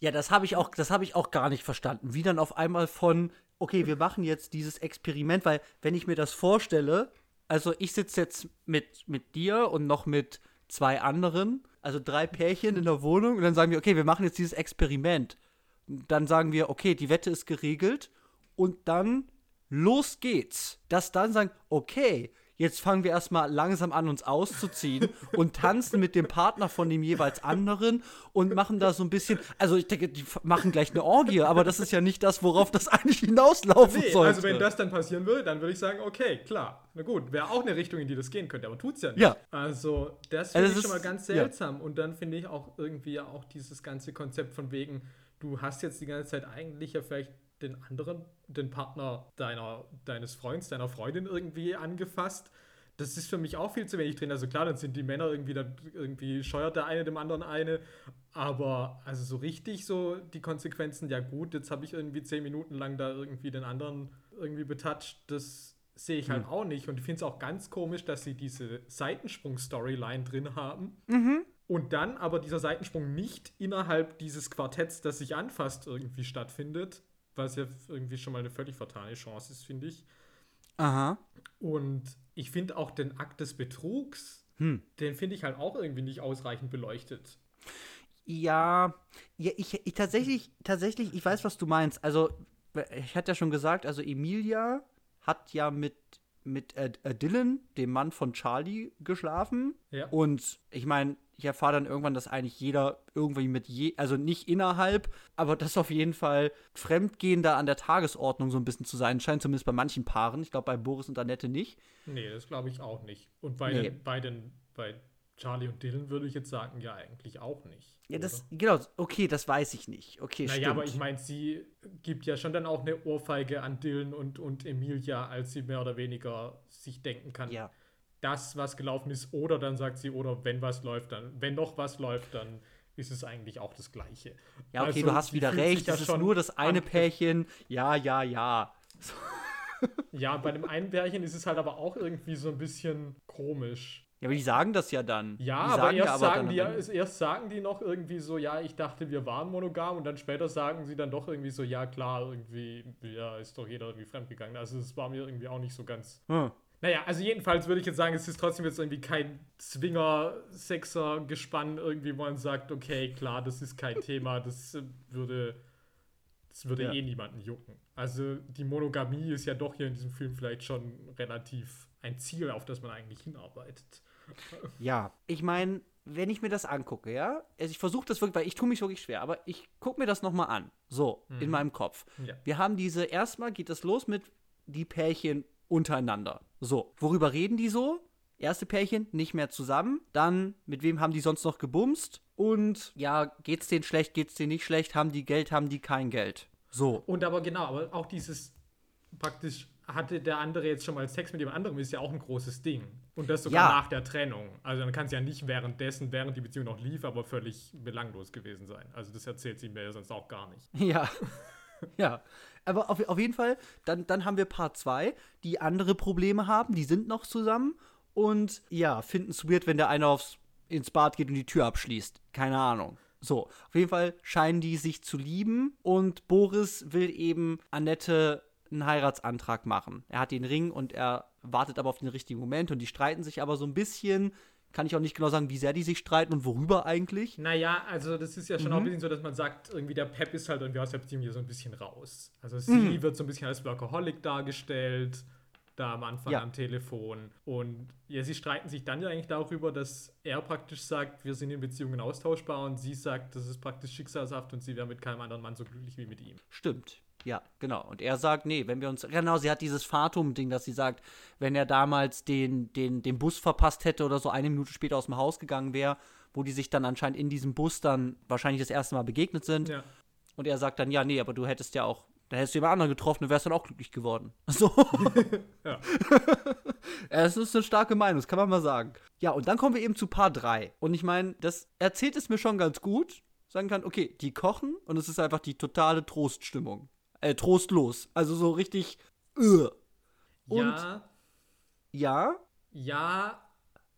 Ja, das habe ich auch, das habe ich auch gar nicht verstanden. Wie dann auf einmal von, okay, wir machen jetzt dieses Experiment, weil wenn ich mir das vorstelle, also ich sitze jetzt mit, mit dir und noch mit zwei anderen, also drei Pärchen in der Wohnung und dann sagen wir, okay, wir machen jetzt dieses Experiment. Dann sagen wir, okay, die Wette ist geregelt und dann los geht's. Dass dann sagen, okay, jetzt fangen wir erstmal langsam an, uns auszuziehen und tanzen mit dem Partner von dem jeweils anderen und machen da so ein bisschen, also ich denke, die machen gleich eine Orgie, aber das ist ja nicht das, worauf das eigentlich hinauslaufen Nee, sollte. also wenn das dann passieren würde, dann würde ich sagen, okay, klar, na gut, wäre auch eine Richtung, in die das gehen könnte, aber tut's ja nicht. Ja. Also das Also finde es ich schon mal ganz ja. seltsam. Und dann finde ich auch irgendwie ja auch dieses ganze Konzept von wegen, du hast jetzt die ganze Zeit eigentlich ja vielleicht den anderen, den Partner deiner, deines Freunds, deiner Freundin irgendwie angefasst. Das ist für mich auch viel zu wenig drin. Also klar, dann sind die Männer irgendwie, dann irgendwie scheuert der eine dem anderen eine. Aber also so richtig so die Konsequenzen, ja gut, jetzt habe ich irgendwie zehn Minuten lang da irgendwie den anderen irgendwie betatscht. Das sehe ich halt auch nicht. Und ich finde es auch ganz komisch, dass sie diese Seitensprung-Storyline drin haben. Und dann aber dieser Seitensprung nicht innerhalb dieses Quartetts, das sich anfasst, irgendwie stattfindet. Was ja irgendwie schon mal eine völlig fatale Chance ist, finde ich. Aha. Und ich finde auch den Akt des Betrugs, Hm. den finde ich halt auch irgendwie nicht ausreichend beleuchtet. Ja, ja ich, ich tatsächlich, tatsächlich, ich weiß, was du meinst. Also, ich hatte ja schon gesagt, also Emilia hat ja mit, mit äh, Dylan, dem Mann von Charlie, geschlafen. Ja. Und ich meine, ich erfahre dann irgendwann, dass eigentlich jeder irgendwie mit je, also nicht innerhalb, aber das auf jeden Fall Fremdgehen da an der Tagesordnung so ein bisschen zu sein scheint, zumindest bei manchen Paaren. Ich glaube, bei Boris und Annette nicht. Nee, das glaube ich auch nicht. Und bei, Nee. den, bei, den, bei Charlie und Dylan würde ich jetzt sagen, ja, eigentlich auch nicht. Ja, das, oder? genau, okay, das weiß ich nicht. Okay, Naja, stimmt. aber ich meine, sie gibt ja schon dann auch eine Ohrfeige an Dylan und, und Emilia, als sie mehr oder weniger sich denken kann, ja. Das, was gelaufen ist, oder dann sagt sie, oder wenn was läuft, dann, wenn noch was läuft, dann ist es eigentlich auch das Gleiche. Ja, okay, Also, du hast wieder recht. ja Es ist nur das eine. Pärchen. Ja, ja, ja. Ja, bei dem einen Pärchen ist es halt aber auch irgendwie so ein bisschen komisch. Ja, aber die sagen das ja dann. Ja, aber, erst, aber sagen die, erst sagen die noch irgendwie so, ja, ich dachte, wir waren monogam und dann später sagen sie dann doch irgendwie so, ja klar, irgendwie, ja, ist doch jeder irgendwie fremdgegangen. Also es war mir irgendwie auch nicht so ganz. Hm. Naja, also jedenfalls würde ich jetzt sagen, es ist trotzdem jetzt irgendwie kein Zwinger-Sexer-Gespann irgendwie, wo man sagt, okay, klar, das ist kein Thema, das würde, das würde Ja. eh niemanden jucken. Also die Monogamie ist ja doch hier in diesem Film vielleicht schon relativ ein Ziel, auf das man eigentlich hinarbeitet. Ja, ich meine, wenn ich mir das angucke, ja, also ich versuche das wirklich, weil ich tue mich wirklich schwer, aber ich gucke mir das nochmal an. So, in meinem Kopf. Ja. Wir haben diese, erstmal geht das los mit die Pärchen untereinander. So, worüber reden die so? Erste Pärchen nicht mehr zusammen. Dann, mit wem haben die sonst noch gebumst? Und ja, geht's denen schlecht, geht's denen nicht schlecht? Haben die Geld, haben die kein Geld? So. Und aber genau, aber auch dieses praktisch hatte der andere jetzt schon mal Sex mit dem anderen, ist ja auch ein großes Ding. Und das sogar Ja. nach der Trennung. Also dann kann es ja nicht währenddessen, während die Beziehung noch lief, aber völlig belanglos gewesen sein. Also das erzählt sie mir ja sonst auch gar nicht. Ja. ja. Aber auf, auf jeden Fall, dann, dann haben wir Part 2, die andere Probleme haben, die sind noch zusammen und ja, finden es weird, wenn der eine aufs, ins Bad geht und die Tür abschließt. Keine Ahnung. So, auf jeden Fall scheinen die sich zu lieben und Boris will eben Annette einen Heiratsantrag machen. Er hat den Ring und er wartet aber auf den richtigen Moment und die streiten sich aber so ein bisschen. Kann ich auch nicht genau sagen, wie sehr die sich streiten und worüber eigentlich. Naja, also das ist ja schon Mhm. auch ein bisschen so, dass man sagt, irgendwie der Pep ist halt irgendwie aus der Beziehung hier so ein bisschen raus. Also sie Mhm. wird so ein bisschen als Workaholic dargestellt, da am Anfang Ja. am Telefon. Und ja, sie streiten sich dann ja eigentlich darüber, dass er praktisch sagt, wir sind in Beziehungen austauschbar und sie sagt, das ist praktisch schicksalshaft und sie wäre mit keinem anderen Mann so glücklich wie mit ihm. Stimmt. Ja, genau. Und er sagt, nee, wenn wir uns. Genau, sie hat dieses Fatum-Ding, dass sie sagt, wenn er damals den, den, den Bus verpasst hätte oder so eine Minute später aus dem Haus gegangen wäre, wo die sich dann anscheinend in diesem Bus dann wahrscheinlich das erste Mal begegnet sind. Ja. Und er sagt dann, ja, nee, aber du hättest ja auch, da hättest du jemand anderen getroffen und wärst dann auch glücklich geworden. So. Ja. Es ist eine starke Meinung, das kann man mal sagen. Ja, und dann kommen wir eben zu Paar 3. Und ich meine, das erzählt es mir schon ganz gut. Sagen kann, okay, die kochen und es ist einfach die totale Troststimmung. Äh, trostlos. Also so richtig. Äh. Und ja, ja, ja,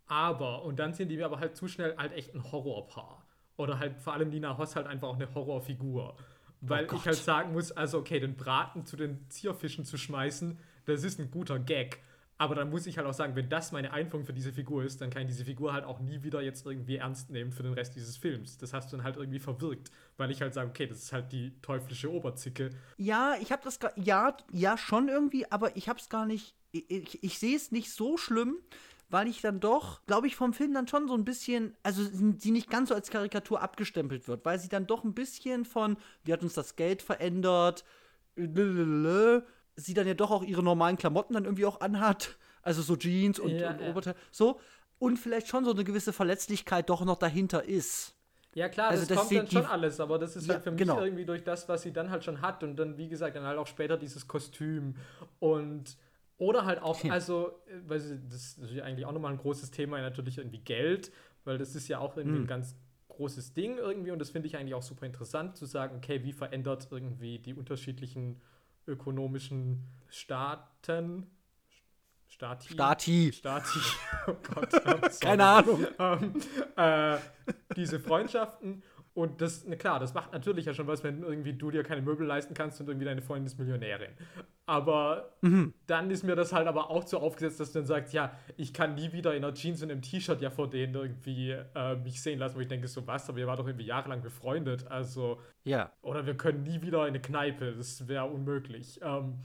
aber, und dann sind die mir aber halt zu schnell halt echt ein Horrorpaar. Oder halt vor allem Nina Hoss halt einfach auch eine Horrorfigur. Weil Oh ich halt sagen muss, also okay, den Braten zu den Zierfischen zu schmeißen, das ist ein guter Gag. Aber dann muss ich halt auch sagen, wenn das meine Einführung für diese Figur ist, dann kann ich diese Figur halt auch nie wieder jetzt irgendwie ernst nehmen für den Rest dieses Films. Das hast du dann halt irgendwie verwirkt, weil ich halt sage, okay, das ist halt die teuflische Oberzicke. ja, ich habe das ja, ja, schon irgendwie, aber ich habe es gar nicht, ich, ich, sehe es nicht so schlimm, weil ich dann doch, glaube ich, vom Film dann schon so ein bisschen, also sie nicht ganz so als Karikatur abgestempelt wird, weil sie dann doch ein bisschen von, wie hat uns das Geld verändert, lalalala, sie dann ja doch auch ihre normalen Klamotten dann irgendwie auch anhat, also so Jeans und, Ja, und ja. Oberteil, so, und vielleicht schon so eine gewisse Verletzlichkeit doch noch dahinter ist. Ja klar, Also das, das kommt dann schon alles, aber das ist Ja, halt für mich genau. irgendwie durch das, was sie dann halt schon hat und dann, wie gesagt, dann halt auch später dieses Kostüm und oder halt auch, Ja. also, äh, weil sie- das ist ja eigentlich auch nochmal ein großes Thema, natürlich irgendwie Geld, weil das ist ja auch irgendwie Mhm. ein ganz großes Ding irgendwie und das finde ich eigentlich auch super interessant zu sagen, okay, wie verändert irgendwie die unterschiedlichen ökonomischen Staaten Stati Stati. Stati oh Gott Keine Ahnung. ähm, äh, diese Freundschaften. Und das, na klar, das macht natürlich ja schon was, wenn irgendwie du dir keine Möbel leisten kannst und irgendwie deine Freundin ist Millionärin. Aber Mhm. dann ist mir das halt aber auch so aufgesetzt, dass du dann sagst, ja, ich kann nie wieder in einer Jeans und einem T-Shirt ja vor denen irgendwie äh, mich sehen lassen, wo ich denke, so was, aber ihr wart doch irgendwie jahrelang befreundet. Also, Ja. oder wir können nie wieder in eine Kneipe, das wäre unmöglich. Ähm,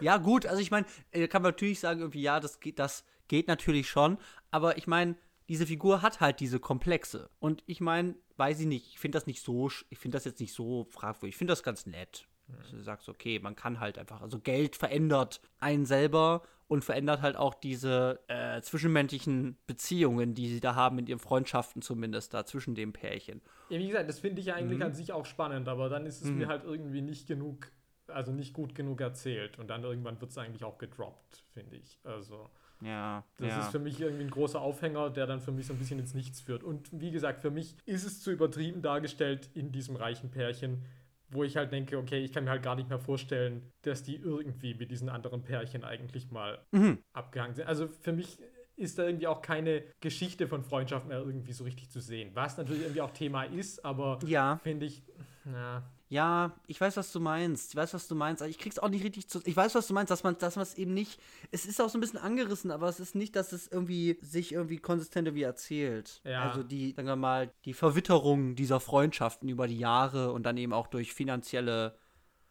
Ja, gut, also ich meine, äh, kann man natürlich sagen, irgendwie, ja, das geht, das geht natürlich schon, aber ich meine, diese Figur hat halt diese Komplexe. Und ich meine, weiß ich nicht, ich finde das nicht so, ich finde das jetzt nicht so fragwürdig, ich finde das ganz nett. Dass Du sagst, okay, man kann halt einfach, also Geld verändert einen selber und verändert halt auch diese äh, zwischenmenschlichen Beziehungen, die sie da haben, in ihren Freundschaften zumindest, da zwischen dem Pärchen. Ja, wie gesagt, das finde ich ja eigentlich Mhm. an sich auch spannend, aber dann ist es mir halt irgendwie nicht genug, also nicht gut genug erzählt. Und dann irgendwann wird es eigentlich auch gedroppt, finde ich. Also, Ja, das ja. ist für mich irgendwie ein großer Aufhänger, der dann für mich so ein bisschen ins Nichts führt. Und wie gesagt, für mich ist es zu übertrieben dargestellt in diesem reichen Pärchen, wo ich halt denke, okay, ich kann mir halt gar nicht mehr vorstellen, dass die irgendwie mit diesen anderen Pärchen eigentlich mal Mhm. abgehangen sind. Also für mich ist da irgendwie auch keine Geschichte von Freundschaft mehr irgendwie so richtig zu sehen. Was natürlich irgendwie auch Thema ist, aber ja. finde ich, na, Ja, ich weiß, was du meinst. Ich weiß, was du meinst. Ich krieg's auch nicht richtig zu. Ich weiß, was du meinst, dass man, dass man es eben nicht. Es ist auch so ein bisschen angerissen, aber es ist nicht, dass es irgendwie sich irgendwie konsistent irgendwie erzählt. Ja. Also die, sagen wir mal, die Verwitterung dieser Freundschaften über die Jahre und dann eben auch durch finanzielle,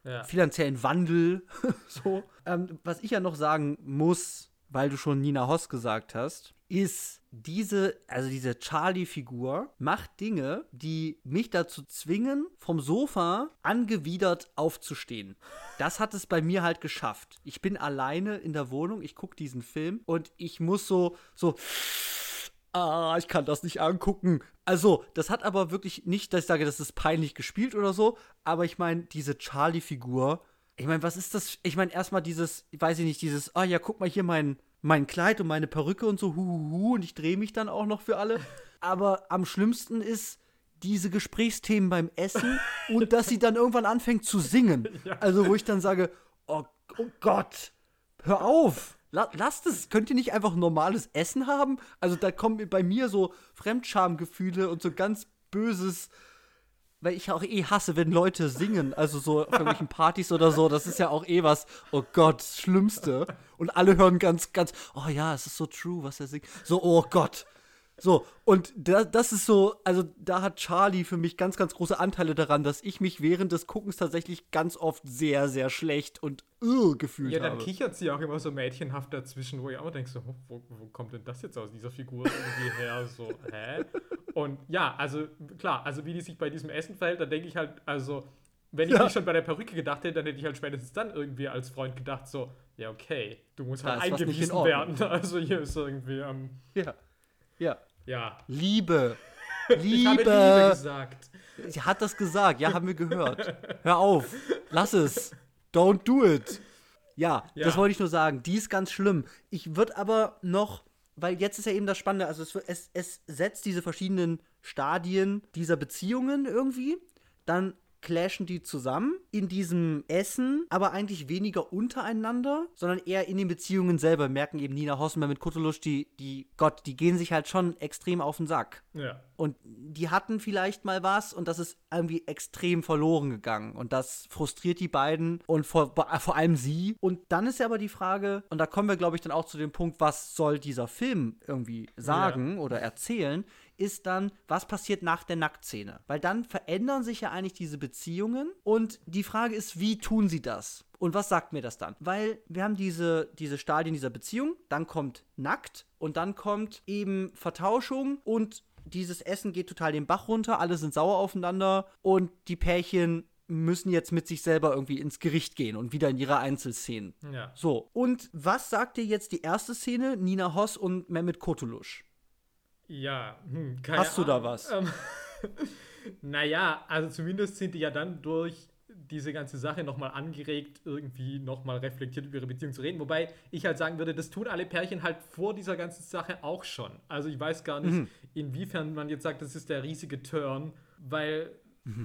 ja. finanziellen Wandel. so. Ähm, was ich ja noch sagen muss, weil du schon Nina Hoss gesagt hast, ist diese, also diese Charlie-Figur macht Dinge, die mich dazu zwingen, vom Sofa angewidert aufzustehen. Das hat es bei mir halt geschafft. Ich bin alleine in der Wohnung, ich gucke diesen Film und ich muss so, so, ah, ich kann das nicht angucken. Also, das hat aber wirklich nicht, dass ich sage, das ist peinlich gespielt oder so, aber ich meine, diese Charlie-Figur, ich meine, was ist das? Ich meine, erstmal dieses, weiß ich nicht, dieses, ah ja, guck mal hier mein, mein Kleid und meine Perücke und so, hu, hu, hu, und ich drehe mich dann auch noch für alle. Aber am schlimmsten ist diese Gesprächsthemen beim Essen und dass sie dann irgendwann anfängt zu singen. Also, wo ich dann sage, oh, oh Gott, hör auf. La lasst es. Könnt ihr nicht einfach normales Essen haben? Also, da kommen bei mir so Fremdschamgefühle und so ganz böses weil ich auch eh hasse, wenn Leute singen, also so auf irgendwelchen Partys oder so, das ist ja auch eh was, oh Gott, das Schlimmste. Und alle hören ganz, ganz, oh ja, es ist so true, was er singt. So, oh Gott. So, und da, das ist so, also da hat Charlie für mich ganz, ganz große Anteile daran, dass ich mich während des Guckens tatsächlich ganz oft sehr, sehr schlecht und uh, gefühlt Ja, dann habe. kichert sie auch immer so mädchenhaft dazwischen, wo ich auch denke, so, wo, wo kommt denn das jetzt aus dieser Figur irgendwie her? So, hä? Und ja, also klar, also wie die sich bei diesem Essen verhält, da denke ich halt, also, wenn ich Ja. nicht schon bei der Perücke gedacht hätte, dann hätte ich halt spätestens dann irgendwie als Freund gedacht, so, ja, okay, du musst Da halt eingewiesen werden. Also hier ist irgendwie, ähm, Ja. Ja. ja. Liebe. Ich habe Liebe Liebe. gesagt. Sie hat das gesagt, ja, haben wir gehört. Hör auf, lass es. Don't do it. Ja, Ja. das wollte ich nur sagen. Die ist ganz schlimm. Ich würde aber noch, weil jetzt ist ja eben das Spannende, also es, es, es setzt diese verschiedenen Stadien dieser Beziehungen irgendwie, dann clashen die zusammen in diesem Essen, aber eigentlich weniger untereinander, sondern eher in den Beziehungen selber. Merken eben Nina Hossenberg mit Kuttelusch, die, die, Gott, die gehen sich halt schon extrem auf den Sack. Ja. Und die hatten vielleicht mal was und das ist irgendwie extrem verloren gegangen. Und das frustriert die beiden und vor, vor allem sie. Und dann ist ja aber die Frage, und da kommen wir, glaube ich, dann auch zu dem Punkt, was soll dieser Film irgendwie sagen oder erzählen, ist dann, was passiert nach der Nacktszene? Weil dann verändern sich ja eigentlich diese Beziehungen und die Frage ist, wie tun sie das? Und was sagt mir das dann? Weil wir haben diese, diese Stadien dieser Beziehung, dann kommt nackt und dann kommt eben Vertauschung und dieses Essen geht total den Bach runter, alle sind sauer aufeinander und die Pärchen müssen jetzt mit sich selber irgendwie ins Gericht gehen und wieder in ihre Einzelszenen. Ja. So, und was sagt dir jetzt die erste Szene, Nina Hoss und Mehmet Kurtulusch? Ja, hm, keine Hast du da was? Ähm, naja, also zumindest sind die ja dann durch diese ganze Sache nochmal angeregt, irgendwie nochmal reflektiert über ihre Beziehung zu reden. Wobei ich halt sagen würde, das tun alle Pärchen halt vor dieser ganzen Sache auch schon. Also ich weiß gar nicht, inwiefern man jetzt sagt, das ist der riesige Turn, weil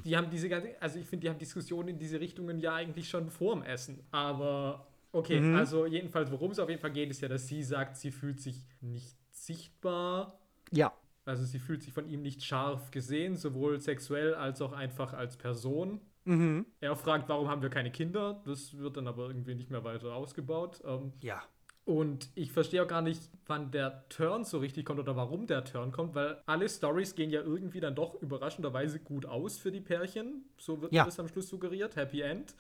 die haben diese ganze, also ich finde, die haben Diskussionen in diese Richtungen ja eigentlich schon vorm Essen. Aber okay, also jedenfalls, worum es auf jeden Fall geht, ist ja, dass sie sagt, sie fühlt sich nicht sichtbar Ja. also sie fühlt sich von ihm nicht scharf gesehen, sowohl sexuell als auch einfach als Person. Mhm. Er fragt, warum haben wir keine Kinder? Das wird dann aber irgendwie nicht mehr weiter ausgebaut. Ähm, Ja. und ich verstehe auch gar nicht, wann der Turn so richtig kommt oder warum der Turn kommt, weil alle Stories gehen ja irgendwie dann doch überraschenderweise gut aus für die Pärchen. So wird Ja. das am Schluss suggeriert. Happy End.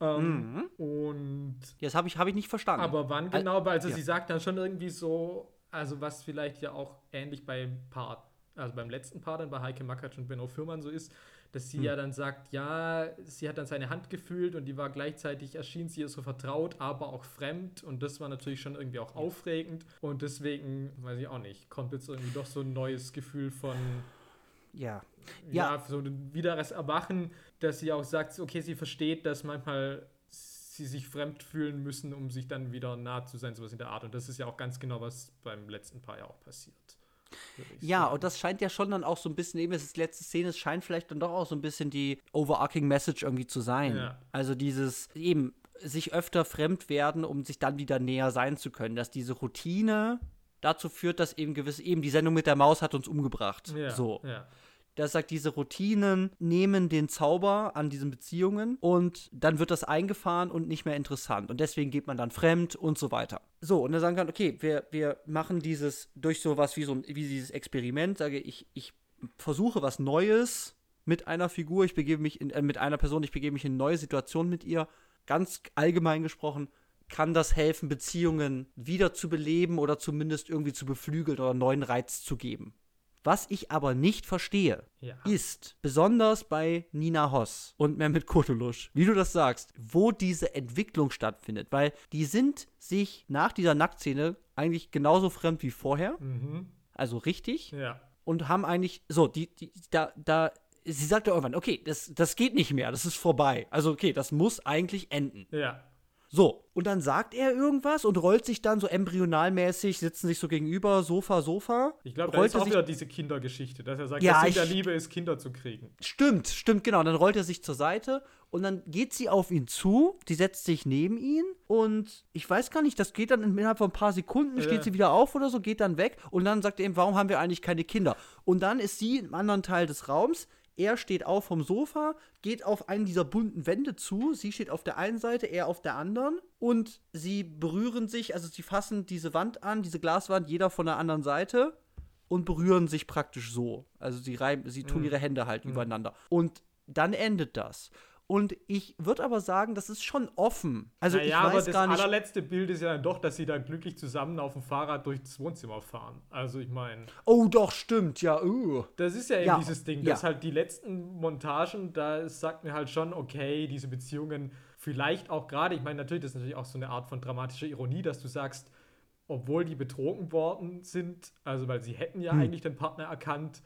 Ähm, Und Das habe ich, hab ich nicht verstanden. aber wann genau? Weil also ja. sie sagt dann schon irgendwie so, also was vielleicht ja auch ähnlich beim Part, also beim letzten Part dann bei Heike Makatsch und Benno Fürmann so ist, dass Hm. sie ja dann sagt, ja, sie hat dann seine Hand gefühlt und die war gleichzeitig, erschien sie ihr so vertraut, aber auch fremd und das war natürlich schon irgendwie auch aufregend und deswegen, weiß ich auch nicht, kommt jetzt irgendwie doch so ein neues Gefühl von, ja. ja, Ja. so ein wiederes Erwachen, dass sie auch sagt, okay, sie versteht, dass manchmal sie sich fremd fühlen müssen, um sich dann wieder nah zu sein, sowas in der Art. Und das ist ja auch ganz genau, was beim letzten Paar ja auch passiert. Ja, sagen. und das scheint ja schon dann auch so ein bisschen, eben, es ist die letzte Szene, es scheint vielleicht dann doch auch so ein bisschen die overarching Message irgendwie zu sein. Ja. Also dieses, eben, sich öfter fremd werden, um sich dann wieder näher sein zu können. Dass diese Routine dazu führt, dass eben gewisse, eben die Sendung mit der Maus hat uns umgebracht. ja, So. Ja. Das sagt, diese Routinen nehmen den Zauber an diesen Beziehungen und dann wird das eingefahren und nicht mehr interessant. Und deswegen geht man dann fremd und so weiter. So, und dann sagen kann, okay, wir, wir machen dieses durch sowas wie so ein, wie dieses Experiment, sage ich, ich versuche was Neues mit einer Figur, ich begebe mich in, äh, mit einer Person, ich begebe mich in neue Situationen mit ihr. Ganz allgemein gesprochen, kann das helfen, Beziehungen wieder zu beleben oder zumindest irgendwie zu beflügeln oder neuen Reiz zu geben. Was ich aber nicht verstehe, Ja. ist, besonders bei Nina Hoss und Mehmet Kurtulusch, wie du das sagst, wo diese Entwicklung stattfindet. Weil die sind sich nach dieser Nacktszene eigentlich genauso fremd wie vorher, Mhm. also richtig, Ja. und haben eigentlich, so, die, die, da, da, sie sagte irgendwann, okay, das, das geht nicht mehr, das ist vorbei. Also, okay, das muss eigentlich enden. Ja. So, und dann sagt er irgendwas und rollt sich dann so embryonalmäßig, sitzen sich so gegenüber, Sofa, Sofa. Ich glaube, da rollt ist auch sich wieder diese Kindergeschichte, dass er sagt, Ja, der Sinn der Liebe ist, Kinder zu kriegen. Stimmt, stimmt, genau. Dann rollt er sich zur Seite und dann geht sie auf ihn zu, die setzt sich neben ihn und ich weiß gar nicht, das geht dann innerhalb von ein paar Sekunden, Ja. steht sie wieder auf oder so, geht dann weg und dann sagt er ihm, warum haben wir eigentlich keine Kinder? Und dann ist sie im anderen Teil des Raums, Er steht auf vom Sofa, geht auf einen dieser bunten Wände zu. Sie steht auf der einen Seite, er auf der anderen. Und sie berühren sich, also sie fassen diese Wand an, diese Glaswand, jeder von der anderen Seite und berühren sich praktisch so. Also sie reiben, sie tun Mhm. ihre Hände halt Mhm. übereinander. Und dann endet das. Und ich würde aber sagen, das ist schon offen. Also naja, ich aber weiß das gar nicht. allerletzte Bild ist ja dann doch, dass sie da glücklich zusammen auf dem Fahrrad durchs Wohnzimmer fahren. Also ich meine, Oh, doch, stimmt, ja. Uh. das ist ja eben Ja, dieses Ding, ja. dass halt die letzten Montagen, da sagt mir halt schon, okay, diese Beziehungen vielleicht auch gerade, ich meine, natürlich, das ist natürlich auch so eine Art von dramatischer Ironie, dass du sagst, obwohl die betrogen worden sind, also weil sie hätten ja Hm. eigentlich den Partner erkannt,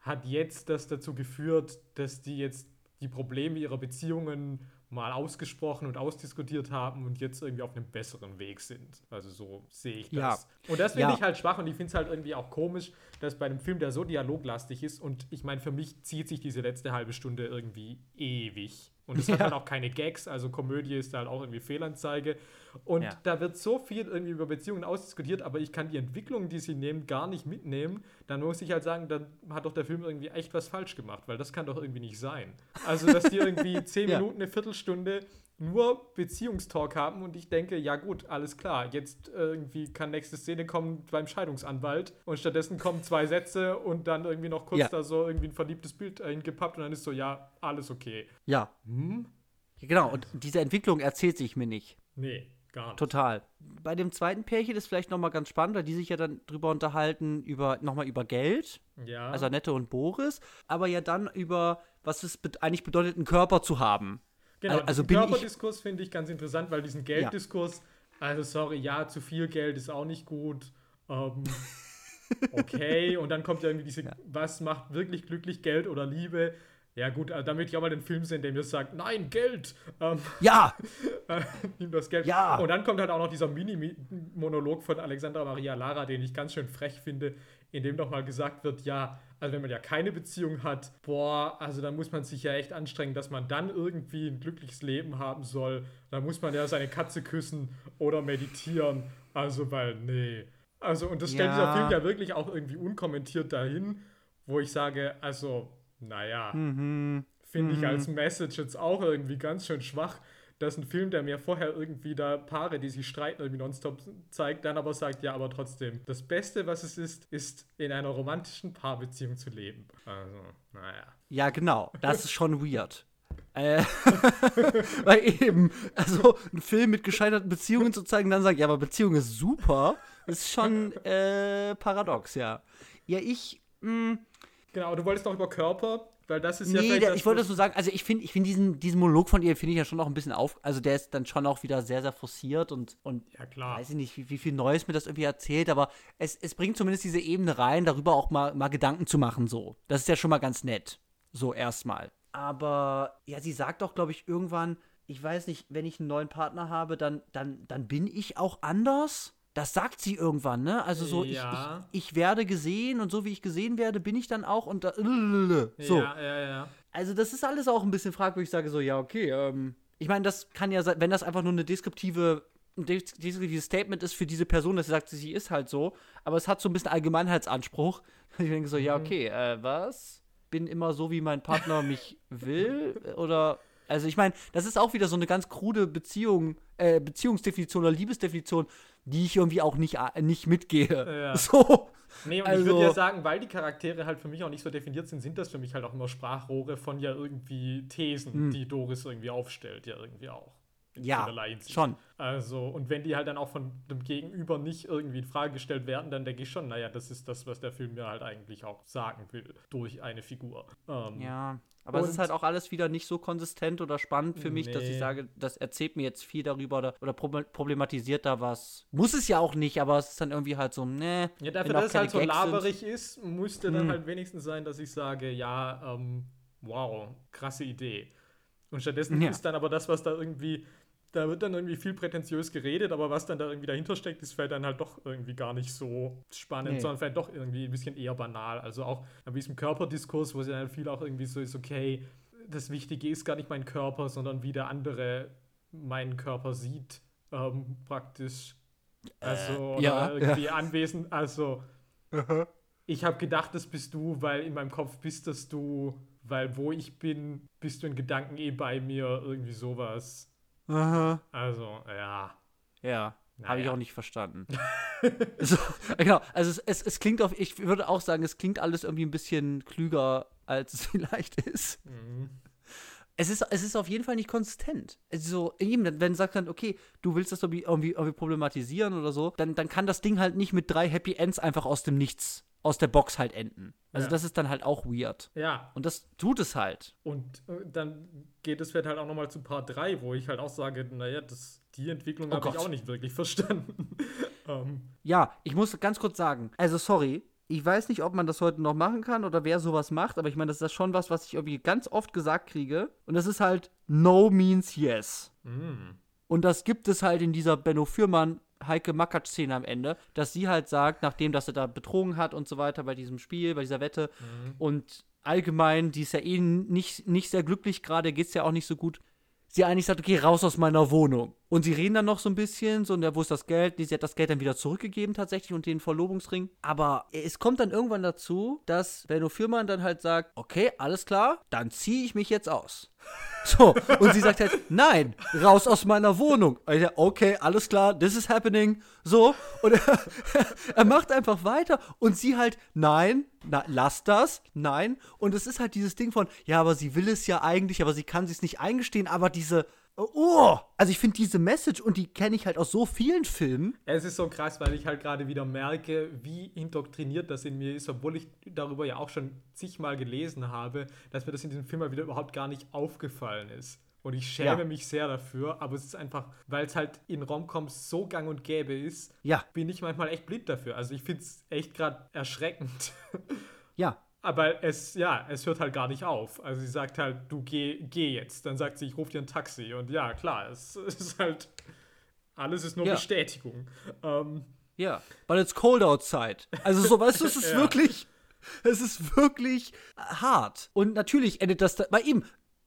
hat jetzt das dazu geführt, dass die jetzt die Probleme ihrer Beziehungen mal ausgesprochen und ausdiskutiert haben und jetzt irgendwie auf einem besseren Weg sind. Also so sehe ich das. Ja. Und das finde Ja. ich halt schwach und ich finde es halt irgendwie auch komisch, dass bei einem Film, der so dialoglastig ist und ich meine, für mich zieht sich diese letzte halbe Stunde irgendwie ewig. Und es hat Ja. halt auch keine Gags, also Komödie ist halt auch irgendwie Fehlanzeige. Und Ja. da wird so viel irgendwie über Beziehungen ausdiskutiert, aber ich kann die Entwicklung, die sie nehmen, gar nicht mitnehmen. Dann muss ich halt sagen, dann hat doch der Film irgendwie echt was falsch gemacht, weil das kann doch irgendwie nicht sein. Also, dass die irgendwie zehn Ja. Minuten, eine Viertelstunde nur Beziehungstalk haben und ich denke, ja gut, alles klar, jetzt irgendwie kann nächste Szene kommen beim Scheidungsanwalt und stattdessen kommen zwei Sätze und dann irgendwie noch kurz Ja. da so irgendwie ein verliebtes Bild hingepappt und dann ist so, ja, alles okay. Ja. Hm? Genau, und diese Entwicklung erzählt sich mir nicht. Nee, gar nicht. Total. Bei dem zweiten Pärchen ist vielleicht noch mal ganz spannend, weil die sich ja dann drüber unterhalten, über, noch mal über Geld, Ja. also Annette und Boris, aber ja dann über, was es be eigentlich bedeutet, einen Körper zu haben. Genau, also diesen Körperdiskurs finde ich ganz interessant, weil diesen Gelddiskurs, also sorry, ja, zu viel Geld ist auch nicht gut. Ähm, okay, und dann kommt ja irgendwie diese, was macht wirklich glücklich, Geld oder Liebe? Ja gut, also damit ich auch mal den Film sehen, der mir sagt, nein, Geld, ähm, Ja, nimm das Geld. Ja. Und dann kommt halt auch noch dieser Mini-Monolog von Alexandra Maria Lara, den ich ganz schön frech finde, in dem doch mal gesagt wird, ja, also wenn man ja keine Beziehung hat, boah, also dann muss man sich ja echt anstrengen, dass man dann irgendwie ein glückliches Leben haben soll. Da muss man ja seine Katze küssen oder meditieren. Also, weil, nee. Also, und das stellt Ja. dieser Film ja wirklich auch irgendwie unkommentiert dahin, wo ich sage, also, naja, mhm. finde ich als Message jetzt auch irgendwie ganz schön schwach, dass ein Film, der mir vorher irgendwie da Paare, die sich streiten, irgendwie nonstop zeigt, dann aber sagt, ja, aber trotzdem, das Beste, was es ist, ist in einer romantischen Paarbeziehung zu leben. Also, naja. ja, genau. Das ist schon weird. Äh, weil eben, also einen Film mit gescheiterten Beziehungen zu zeigen, dann sagen, ja, aber Beziehung ist super, ist schon äh, paradox, ja. Ja, ich, mh, Genau, du wolltest noch über Körper, weil das ist ja Nee, der, ich wollte das nur sagen, also ich finde ich find diesen, diesen Monolog von ihr, finde ich ja schon noch ein bisschen auf, also der ist dann schon auch wieder sehr, sehr forciert und, und Ja, klar. weiß ich nicht, wie, wie viel Neues mir das irgendwie erzählt, aber es, es bringt zumindest diese Ebene rein, darüber auch mal, mal Gedanken zu machen, so. Das ist ja schon mal ganz nett, so erstmal. Aber ja, sie sagt doch, glaube ich, irgendwann, ich weiß nicht, wenn ich einen neuen Partner habe, dann, dann, dann bin ich auch anders. Das sagt sie irgendwann, ne? Also so, Ja. ich, ich, ich werde gesehen und so wie ich gesehen werde, bin ich dann auch und da, so. Ja, ja, ja. Also das ist alles auch ein bisschen fragwürdig. Ich sage so, ja, okay. Ähm, ich meine, das kann ja sein, wenn das einfach nur eine deskriptive, ein des- deskriptives Statement ist für diese Person, dass sie sagt, sie ist halt so, aber es hat so ein bisschen Allgemeinheitsanspruch. Ich denke so, ja, okay, äh, was? Bin immer so, wie mein Partner mich will? Oder, also ich meine, das ist auch wieder so eine ganz krude Beziehung, äh, Beziehungsdefinition oder Liebesdefinition, die ich irgendwie auch nicht, äh, nicht mitgehe. Ja. So. Nee, und ich Also- würde ja sagen, weil die Charaktere halt für mich auch nicht so definiert sind, sind das für mich halt auch immer Sprachrohre von ja irgendwie Thesen, die Doris irgendwie aufstellt, ja irgendwie auch. In Hm. Ja, schon. Also, und wenn die halt dann auch von dem Gegenüber nicht irgendwie in Frage gestellt werden, dann denke ich schon, naja, das ist das, was der Film mir halt eigentlich auch sagen will, durch eine Figur. Ähm, Ja, aber es ist Und- halt auch alles wieder nicht so konsistent oder spannend für mich, dass ich Nee. sage, das erzählt mir jetzt viel darüber oder, oder proble- problematisiert da was. Muss es ja auch nicht, aber es ist dann irgendwie halt so, ne. Ja, dafür, dass es halt so Gags sind. laberig ist, müsste dann Hm. halt wenigstens sein, dass ich sage, ja, ähm, wow, krasse Idee. Und stattdessen Ja. ist dann aber das, was da irgendwie, da wird dann irgendwie viel prätentiös geredet, aber was dann da irgendwie dahinter steckt, ist vielleicht dann halt doch irgendwie gar nicht so spannend, Nee. sondern vielleicht doch irgendwie ein bisschen eher banal. Also auch bei diesem Körperdiskurs, wo es ja dann viel auch irgendwie so ist, okay, das Wichtige ist gar nicht mein Körper, sondern wie der andere meinen Körper sieht, ähm, praktisch. Also, oder ja, irgendwie anwesend. Also, ich habe gedacht, das bist du, weil in meinem Kopf bist das du, weil wo ich bin, bist du in Gedanken eh bei mir, irgendwie sowas. Aha. Also, ja. Ja. Habe ich Naja. auch nicht verstanden. so, genau, also es, es, es klingt auf, ich würde auch sagen, es klingt alles irgendwie ein bisschen klüger, als es vielleicht ist. Mhm. Es ist, es ist auf jeden Fall nicht konsistent. Also, wenn du sagst dann, okay, du willst das irgendwie, irgendwie, irgendwie problematisieren oder so, dann, dann kann das Ding halt nicht mit drei Happy Ends einfach aus dem Nichts, aus der Box halt enden. Also, Ja. das ist dann halt auch weird. Ja, Und das tut es halt. und äh, dann geht es vielleicht halt auch nochmal zu Part 3, wo ich halt auch sage, naja, das, die Entwicklung Oh habe ich auch nicht wirklich verstanden. ähm, Ja, ich muss ganz kurz sagen, also sorry, ich weiß nicht, ob man das heute noch machen kann oder wer sowas macht, aber ich meine, das ist ja schon was, was ich irgendwie ganz oft gesagt kriege. Und das ist halt No means yes. mh. Und das gibt es halt in dieser Benno Fürmann Heike Makatsch-Szene am Ende, dass sie halt sagt, nachdem dass er da betrogen hat und so weiter bei diesem Spiel, bei dieser Wette und allgemein, die ist ja eh nicht, nicht sehr glücklich gerade, geht es ja auch nicht so gut, sie eigentlich sagt, okay, raus aus meiner Wohnung. Und sie reden dann noch so ein bisschen, so, und ja, wo ist das Geld? Sie hat das Geld dann wieder zurückgegeben tatsächlich und den Verlobungsring. Aber es kommt dann irgendwann dazu, dass Benno Fürmann dann halt sagt, okay, alles klar, dann ziehe ich mich jetzt aus. So, und sie sagt halt, nein, raus aus meiner Wohnung. Okay, alles klar, this is happening. So, und er, er macht einfach weiter und sie halt, nein, na, lass das, nein. Und es ist halt dieses Ding von, ja, aber sie will es ja eigentlich, aber sie kann es nicht eingestehen, aber diese, oh, also ich finde diese Message und die kenne ich halt aus so vielen Filmen. Es ist so krass, weil ich halt gerade wieder merke, wie indoktriniert das in mir ist, obwohl ich darüber ja auch schon zigmal gelesen habe, dass mir das in diesem Film mal wieder überhaupt gar nicht aufgefallen ist. Und ich schäme Ja. mich sehr dafür, aber es ist einfach, weil es halt in Romcoms so gang und gäbe ist, Ja, bin ich manchmal echt blind dafür. Also ich finde es echt gerade erschreckend. ja, Aber es, ja, es hört halt gar nicht auf. Also sie sagt halt, du geh, geh jetzt. Dann sagt sie, ich rufe dir ein Taxi. Und ja, klar, es, es ist halt, alles ist nur Ja. Bestätigung. Ähm, ja. But it's cold outside. Also so, weißt du, es ist Ja. wirklich, es ist wirklich hart. Und natürlich endet das da, bei ihm.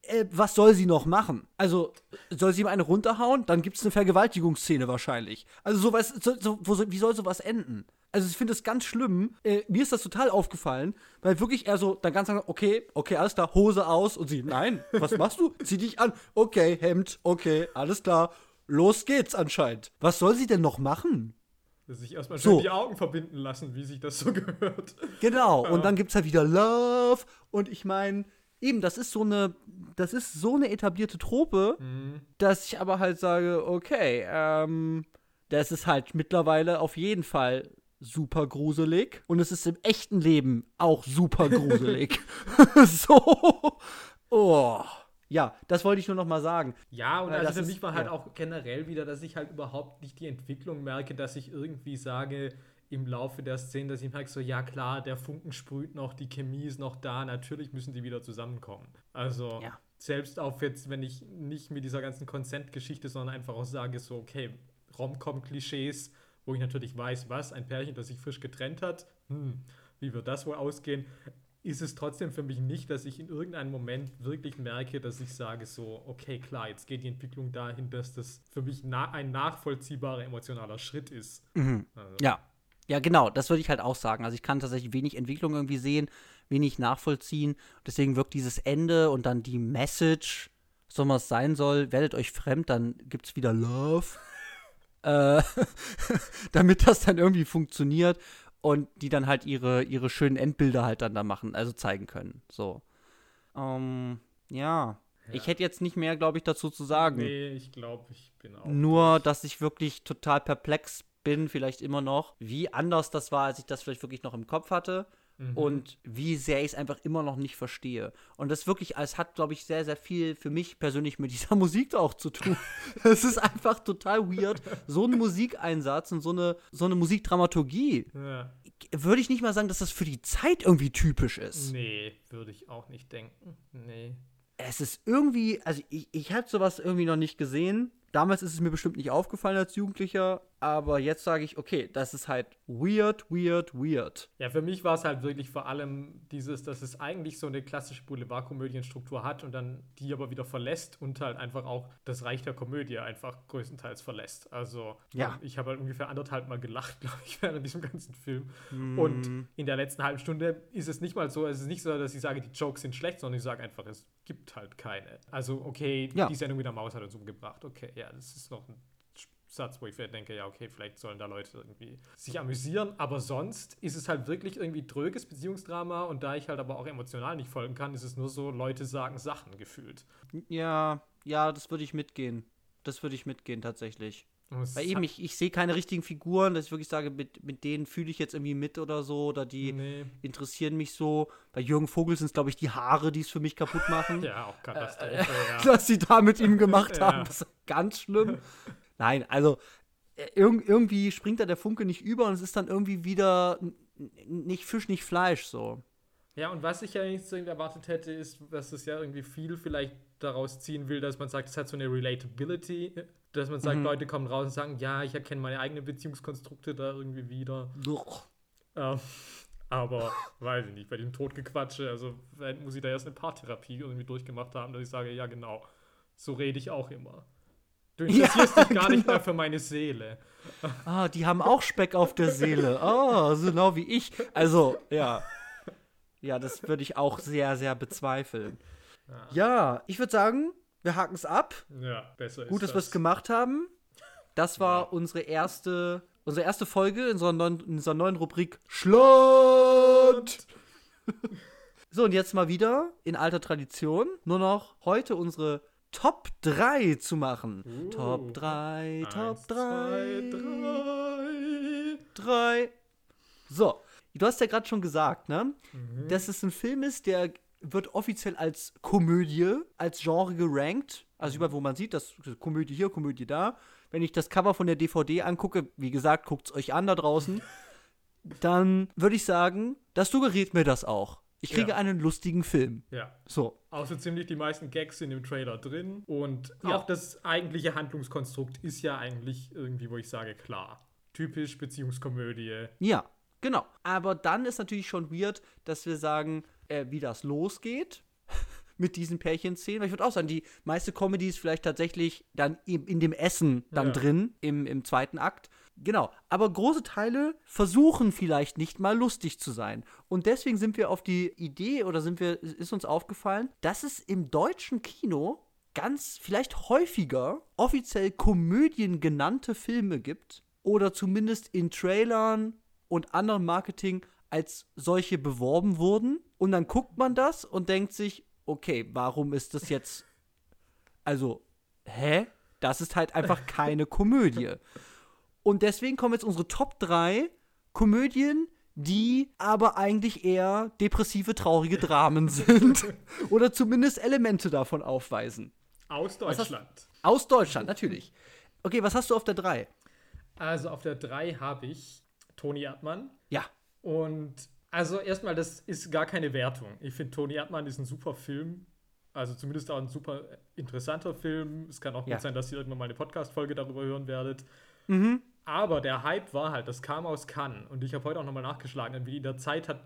Äh, was soll sie noch machen? Also, soll sie ihm eine runterhauen? Dann gibt es eine Vergewaltigungsszene wahrscheinlich. Also, so, weißt, so, so, wo, so- wie soll sowas enden? Also, ich finde das ganz schlimm. Äh, mir ist das total aufgefallen, weil wirklich er so dann ganz langsam, okay, okay, alles klar, Hose aus und sie, nein, was machst du? Zieh dich an. Okay, Hemd, okay, alles klar. Los geht's anscheinend. Was soll sie denn noch machen? sich erstmal So. schön die Augen verbinden lassen, wie sich das so gehört. Genau, und dann gibt's halt wieder Love. Und ich meine, eben, das ist so eine, das ist so eine etablierte Trope, dass ich aber halt sage, okay, ähm, das ist halt mittlerweile auf jeden Fall super gruselig. Und es ist im echten Leben auch super gruselig. so. Oh. Ja, das wollte ich nur noch mal sagen. Ja, und Weil also für ist- mich war halt ja. auch generell wieder, dass ich halt überhaupt nicht die Entwicklung merke, dass ich irgendwie sage im Laufe der Szene, dass ich merke so, ja klar, der Funken sprüht noch, die Chemie ist noch da, natürlich müssen die wieder zusammenkommen. Also Ja. selbst auf jetzt, wenn ich nicht mit dieser ganzen Consent-Geschichte, sondern einfach auch sage so, okay, Rom-Com-Klischees, wo ich natürlich weiß, was, ein Pärchen, das sich frisch getrennt hat, hm, wie wird das wohl ausgehen? ist es trotzdem für mich nicht, dass ich in irgendeinem Moment wirklich merke, dass ich sage so, okay, klar, jetzt geht die Entwicklung dahin, dass das für mich na ein nachvollziehbarer emotionaler Schritt ist. Also, Ja. Ja, genau, das würde ich halt auch sagen. Also ich kann tatsächlich wenig Entwicklung irgendwie sehen, wenig nachvollziehen. Deswegen wirkt dieses Ende und dann die Message, so was sein soll, werdet euch fremd, dann gibt es wieder Love. äh, damit das dann irgendwie funktioniert und die dann halt ihre, ihre schönen Endbilder halt dann da machen, also zeigen können. So. Ähm, ja. Ich hätte jetzt nicht mehr, glaube ich, dazu zu sagen. Nee, ich glaube, ich bin auch. Nur, dass ich wirklich total perplex bin, vielleicht immer noch, wie anders das war, als ich das vielleicht wirklich noch im Kopf hatte. Und wie sehr ich es einfach immer noch nicht verstehe. Und das wirklich, es hat, glaube ich, sehr, sehr viel für mich persönlich mit dieser Musik auch zu tun. Es ist einfach total weird. So ein Musikeinsatz und so eine, so eine Musikdramaturgie. Ja. Würde ich nicht mal sagen, dass das für die Zeit irgendwie typisch ist. Nee, würde ich auch nicht denken. Nee. es ist irgendwie, also ich, ich habe sowas irgendwie noch nicht gesehen. Damals ist es mir bestimmt nicht aufgefallen als Jugendlicher, aber jetzt sage ich, okay, das ist halt weird, weird, weird. Ja, für mich war es halt wirklich vor allem dieses, dass es eigentlich so eine klassische Boulevardkomödienstruktur hat und dann die aber wieder verlässt und halt einfach auch das Reich der Komödie einfach größtenteils verlässt. Also Ja. ähm, ich habe halt ungefähr anderthalb Mal gelacht, glaube ich, während diesem ganzen Film. Mm. Und in der letzten halben Stunde ist es nicht mal so, es ist nicht so, dass ich sage, die Jokes sind schlecht, sondern ich sage einfach, es gibt halt keine. Also, okay, Ja. die Sendung mit der Maus hat uns umgebracht. Okay, ja, das ist noch ein Satz, wo ich vielleicht denke, ja, okay, vielleicht sollen da Leute irgendwie sich amüsieren, aber sonst ist es halt wirklich irgendwie dröges Beziehungsdrama und da ich halt aber auch emotional nicht folgen kann, ist es nur so, Leute sagen Sachen gefühlt. Ja, ja, das würde ich mitgehen. Das würde ich mitgehen tatsächlich. Weil eben, ich, ich sehe keine richtigen Figuren, dass ich wirklich sage, mit, mit denen fühle ich jetzt irgendwie mit oder so, oder die Nee. interessieren mich so. Bei Jürgen Vogel sind es, glaube ich, die Haare, die es für mich kaputt machen. Ja, auch Katastrophe, ja. was sie da mit ihm gemacht Ja. haben. Das ist ganz schlimm. Nein, also äh, irg irgendwie springt da der Funke nicht über und es ist dann irgendwie wieder nicht Fisch, nicht Fleisch so. Ja, und was ich ja nicht erwartet hätte, ist, dass es ja irgendwie viel vielleicht daraus ziehen will, dass man sagt, es hat so eine Relatability, dass man sagt, Leute kommen raus und sagen, ja, ich erkenne meine eigenen Beziehungskonstrukte da irgendwie wieder. Ähm, aber weiß ich nicht, bei dem Todgequatsche, also muss ich da erst eine Paartherapie irgendwie durchgemacht haben, dass ich sage, ja genau, so rede ich auch immer. Du interessierst dich gar nicht genau. mehr für meine Seele. Ah, die haben auch Speck auf der Seele. Oh, so genau wie ich. Also, ja. Ja, das würde ich auch sehr, sehr bezweifeln. Ja, ich würde sagen, wir haken es ab. Ja, besser ist Gut, dass wir es gemacht haben. Das war Ja. unsere erste, unsere erste Folge in unserer neuen, in unserer neuen Rubrik Schlott. so, und jetzt mal wieder in alter Tradition nur noch heute unsere Top 3 zu machen. Uh. Top 3, Top Eins, 3, zwei, drei. 3. So, du hast ja gerade schon gesagt, ne? Mhm. Dass es ein Film ist, der wird offiziell als Komödie, als Genre gerankt. Also überall, wo man sieht, dass Komödie hier, Komödie da. Wenn ich das Cover von der DVD angucke, wie gesagt, guckt es euch an da draußen, dann würde ich sagen, das suggeriert mir das auch. Ich kriege Ja. einen lustigen Film. Ja, So. Außer ziemlich die meisten Gags sind im Trailer drin. Und Ja. auch das eigentliche Handlungskonstrukt ist ja eigentlich irgendwie, wo ich sage, klar. Typisch Beziehungskomödie. Ja, genau. Aber dann ist natürlich schon weird, dass wir sagen, äh, wie das losgeht mit diesen Pärchenszenen. Weil ich würde auch sagen, die meiste Comedy ist vielleicht tatsächlich dann in, in dem Essen dann Ja. drin, im, im zweiten Akt. Genau. Aber große Teile versuchen vielleicht nicht mal lustig zu sein. Und deswegen sind wir auf die Idee oder sind wir, ist uns aufgefallen, dass es im deutschen Kino ganz vielleicht häufiger offiziell Komödien genannte Filme gibt oder zumindest in Trailern und anderem Marketing als solche beworben wurden. Und dann guckt man das und denkt sich, okay, warum ist das jetzt. Also, hä? Das ist halt einfach keine Komödie. Und deswegen kommen jetzt unsere Top 3 Komödien, die aber eigentlich eher depressive, traurige Dramen sind. Oder zumindest Elemente davon aufweisen. Aus hast- Deutschland. Aus Deutschland, natürlich. Okay, was hast du auf der 3? Also auf der 3 habe ich Toni Erdmann. Ja. Und also erstmal, das ist gar keine Wertung. Ich finde, Toni Erdmann ist ein super Film. Also zumindest auch ein super interessanter Film. Es kann auch gut Ja. sein, dass ihr irgendwann mal eine Podcast-Folge darüber hören werdet. Mhm. Aber der Hype war halt, das kam aus Cannes. Und ich habe heute auch nochmal nachgeschlagen. Und wie in der Zeit hat,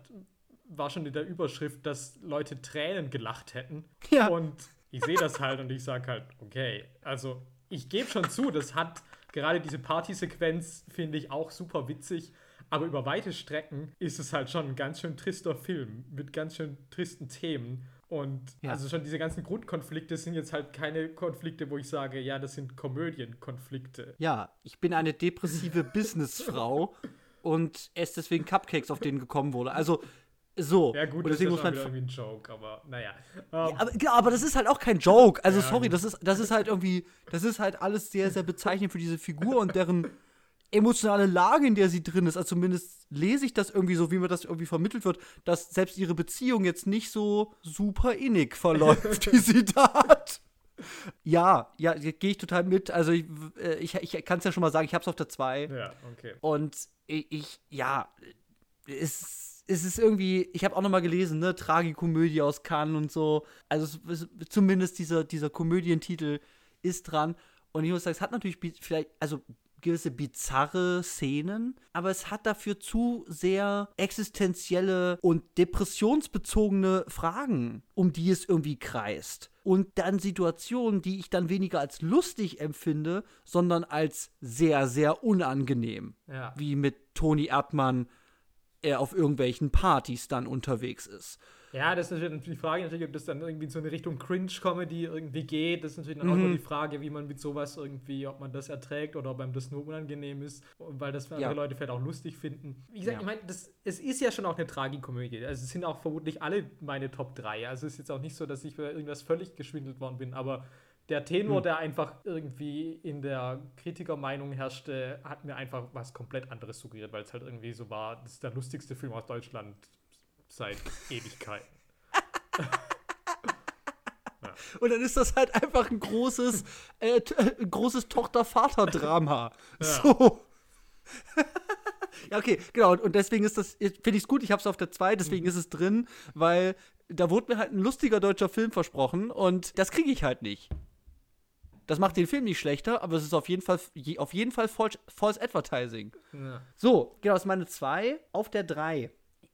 war schon in der Überschrift, dass Leute Tränen gelacht hätten. Ja. Und ich sehe das halt und ich sage halt, okay, also ich gebe schon zu, das hat gerade diese Partysequenz, finde ich auch super witzig. Aber über weite Strecken ist es halt schon ein ganz schön trister Film mit ganz schön tristen Themen. Und Ja. also schon diese ganzen Grundkonflikte sind jetzt halt keine Konflikte, wo ich sage, ja, das sind Komödienkonflikte. Ja, ich bin eine depressive Businessfrau und esse deswegen Cupcakes, auf denen gekommen wurde. Also, so. Ja, gut, und das ist deswegen ja muss man. irgendwie ein Joke, aber naja. Ähm, Aber, ja, aber das ist halt auch kein Joke. Also, Ja, sorry, das ist, das ist halt irgendwie, das ist halt alles sehr, sehr bezeichnend für diese Figur und deren emotionale Lage, in der sie drin ist. Also zumindest lese ich das irgendwie so, wie mir das irgendwie vermittelt wird, dass selbst ihre Beziehung jetzt nicht so super innig verläuft, wie sie da hat. Ja, ja, gehe ich total mit. Also ich, äh, ich, ich kann es ja schon mal sagen, ich habe es auf der 2. ja, okay. Und ich, ich ja, es, es ist irgendwie, ich habe auch noch mal gelesen, ne, Tragikomödie aus Cannes und so. Also es, es, zumindest dieser, dieser Komödientitel ist dran. Und ich muss sagen, es hat natürlich vielleicht, also gewisse bizarre Szenen, aber es hat dafür zu sehr existenzielle und depressionsbezogene Fragen, um die es irgendwie kreist. Und dann Situationen, die ich dann weniger als lustig empfinde, sondern als sehr, sehr unangenehm. Ja. Wie mit Toni Erdmann, er auf irgendwelchen Partys dann unterwegs ist. Ja, das ist natürlich die Frage, natürlich, ob das dann irgendwie in so eine Richtung Cringe-Comedy irgendwie geht. Das ist natürlich dann auch nur Mhm. die Frage, wie man mit sowas irgendwie, ob man das erträgt oder ob einem das nur unangenehm ist, weil das für Ja. andere Leute vielleicht auch lustig finden. Wie gesagt, Ja. ich meine, das- es ist ja schon auch eine Tragikomödie. Also es sind auch vermutlich alle meine Top 3. Also es ist jetzt auch nicht so, dass ich für irgendwas völlig geschwindelt worden bin, aber der Tenor, Hm. der einfach irgendwie in der Kritikermeinung herrschte, hat mir einfach was komplett anderes suggeriert, weil es halt irgendwie so war, das ist der lustigste Film aus Deutschland seit Ewigkeiten. Und dann ist das halt einfach ein großes, äh, äh, ein großes Tochter-Vater-Drama. Ja. So. ja, okay, genau. Und- deswegen ist das, finde ich es gut, ich habe es auf der 2, deswegen ist es drin, weil da wurde mir halt ein lustiger deutscher Film versprochen und das kriege ich halt nicht. Das macht den Film nicht schlechter, aber es ist auf jeden Fall, auf jeden Fall false, false Advertising. Ja. So, genau, das ist meine 2. Auf der 3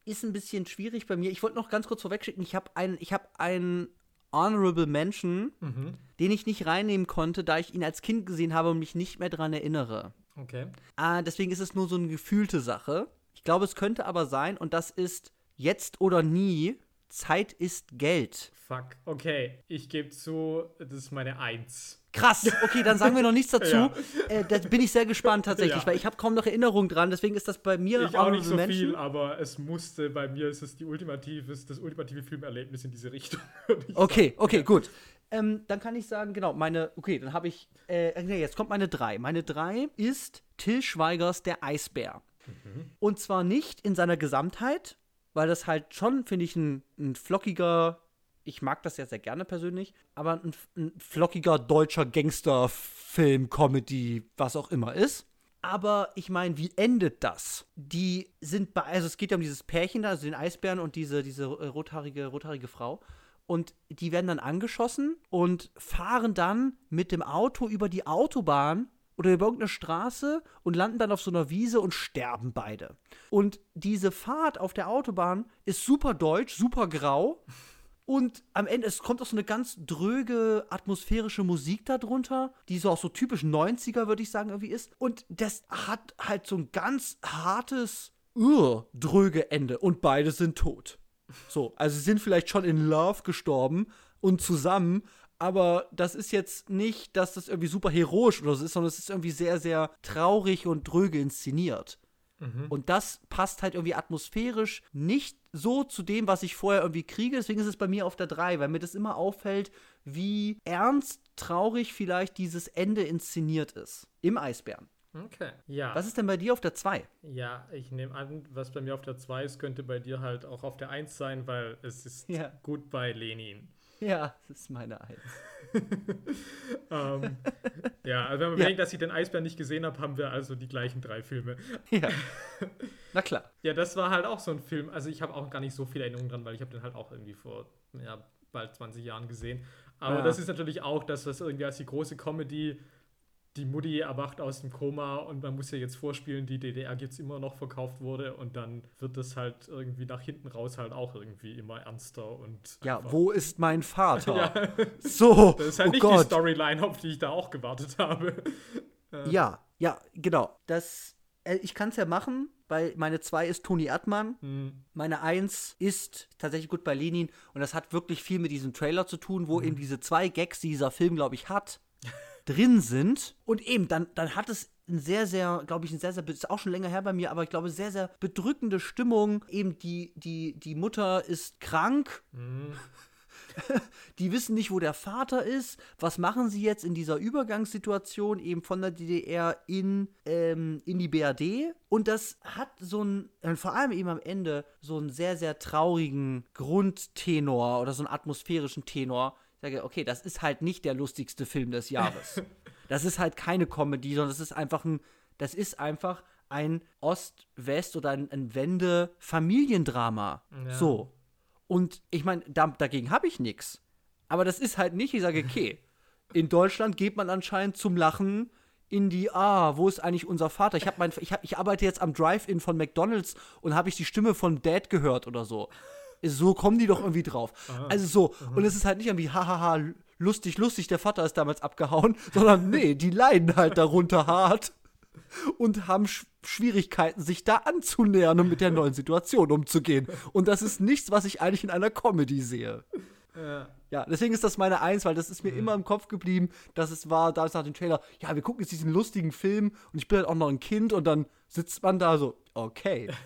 ist ein bisschen schwierig bei mir. Ich wollte noch ganz kurz vorwegschicken, ich habe einen ich habe einen Honorable Mention, Mhm. den ich nicht reinnehmen konnte, da ich ihn als Kind gesehen habe und mich nicht mehr daran erinnere. Okay. Ah, deswegen ist es nur so eine gefühlte Sache. Ich glaube, es könnte aber sein, und das ist jetzt oder nie, Zeit ist Geld. Fuck. Okay, ich gebe zu, das ist meine Eins. Krass, okay, dann sagen wir noch nichts dazu. Ja. Äh, da bin ich sehr gespannt tatsächlich, Ja. weil ich habe kaum noch Erinnerung dran, deswegen ist das bei mir Ich auch nicht so Honorable viel, aber es musste, bei mir ist es die ultimative, das ultimative Filmerlebnis in diese Richtung. Okay, sagen. okay, gut. Ähm, dann kann ich sagen, genau, meine, okay, dann habe ich, äh, nee, jetzt kommt meine drei. Meine drei ist Till Schweigers Der Eisbär. Und zwar nicht in seiner Gesamtheit, weil das halt schon, finde ich, ein, ein flockiger, ich mag das ja sehr gerne persönlich, aber ein, ein flockiger deutscher Gangsterfilm, Comedy, was auch immer ist. Aber ich meine, wie endet das? Die sind bei, also es geht ja um dieses Pärchen da, also den Eisbären und diese, diese äh, rothaarige, rothaarige Frau. Und die werden dann angeschossen und fahren dann mit dem Auto über die Autobahn oder über irgendeine Straße und landen dann auf so einer Wiese und sterben beide. Und diese Fahrt auf der Autobahn ist super deutsch, super grau. Und am Ende, es kommt auch so eine ganz dröge, atmosphärische Musik darunter, die so auch so typisch 90er, würde ich sagen, irgendwie ist. Und das hat halt so ein ganz hartes, uh, dröge Ende. Und beide sind tot. So, also sie sind vielleicht schon in Love gestorben und zusammen, aber das ist jetzt nicht, dass das irgendwie super heroisch oder so ist, sondern es ist irgendwie sehr, sehr traurig und dröge inszeniert. Und das passt halt irgendwie atmosphärisch nicht so zu dem, was ich vorher irgendwie kriege. Deswegen ist es bei mir auf der 3, weil mir das immer auffällt, wie ernst, traurig vielleicht dieses Ende inszeniert ist. Im Eisbären. Okay. Ja. Was ist denn bei dir auf der 2? Ja, ich nehme an, was bei mir auf der 2 ist, könnte bei dir halt auch auf der 1 sein, weil es ist Ja. gut bei Lenin. Ja, das ist meine 1. ähm, ja, also wenn man Ja. bedenkt, dass ich den Eisbär nicht gesehen habe, haben wir also die gleichen drei Filme. Ja. Na klar. Ja, das war halt auch so ein Film. Also ich habe auch gar nicht so viele Erinnerungen dran, weil ich habe den halt auch irgendwie vor ja, bald 20 Jahren gesehen. Aber Ja. das ist natürlich auch das, was irgendwie als die große Comedy, die Mutti erwacht aus dem Koma und man muss ja jetzt vorspielen, die DDR gibt es immer noch verkauft wurde und dann wird das halt irgendwie nach hinten raus halt auch irgendwie immer ernster und Ja, wo ist mein Vater? Ja, So, das ist halt oh nicht die Gott. Storyline, auf die ich da auch gewartet habe. Ja, ja, genau. Das, äh, ich kann es ja machen, weil meine 2 ist Toni Erdmann. Hm, Meine 1 ist tatsächlich gut bei Lenin und das hat wirklich viel mit diesem Trailer zu tun, wo eben diese zwei Gags, die dieser Film, glaube ich, hat, drin sind. Und eben, dann, dann hat es ein sehr, sehr, glaube ich, ein sehr, sehr, ist auch schon länger her bei mir, aber ich glaube, sehr, sehr bedrückende Stimmung. Eben die, die, die Mutter ist krank. Die wissen nicht, wo der Vater ist. Was machen sie jetzt in dieser Übergangssituation eben von der DDR in, ähm, in die BRD? Und das hat so ein, vor allem eben am Ende, so einen sehr, sehr traurigen Grundtenor oder so einen atmosphärischen Tenor. Ich sage, okay, das ist halt nicht der lustigste Film des Jahres. das ist halt keine Comedy, sondern das ist einfach ein, das ist einfach ein Ost-West oder ein, ein Wende-Familiendrama. Ja. So. Und ich meine, da, dagegen habe ich nichts. Aber das ist halt nicht, ich sage, okay, In Deutschland geht man anscheinend zum Lachen in die, ah, wo ist eigentlich unser Vater? Ich, hab mein, ich, hab, ich arbeite jetzt am Drive-In von McDonalds und habe ich die Stimme von Dad gehört oder so. So kommen die doch irgendwie drauf. Aha. Also so, und es ist halt nicht irgendwie, hahaha, lustig, lustig, der Vater ist damals abgehauen, sondern nee, die leiden halt darunter hart und haben Sch Schwierigkeiten, sich da anzunähern und mit der neuen Situation umzugehen. Und das ist nichts, was ich eigentlich in einer Comedy sehe. Ja. Ja, deswegen ist das meine Eins, weil das ist mir immer im Kopf geblieben, dass es war, damals nach dem Trailer, ja, wir gucken jetzt diesen lustigen Film und ich bin halt auch noch ein Kind und dann sitzt man da so, okay.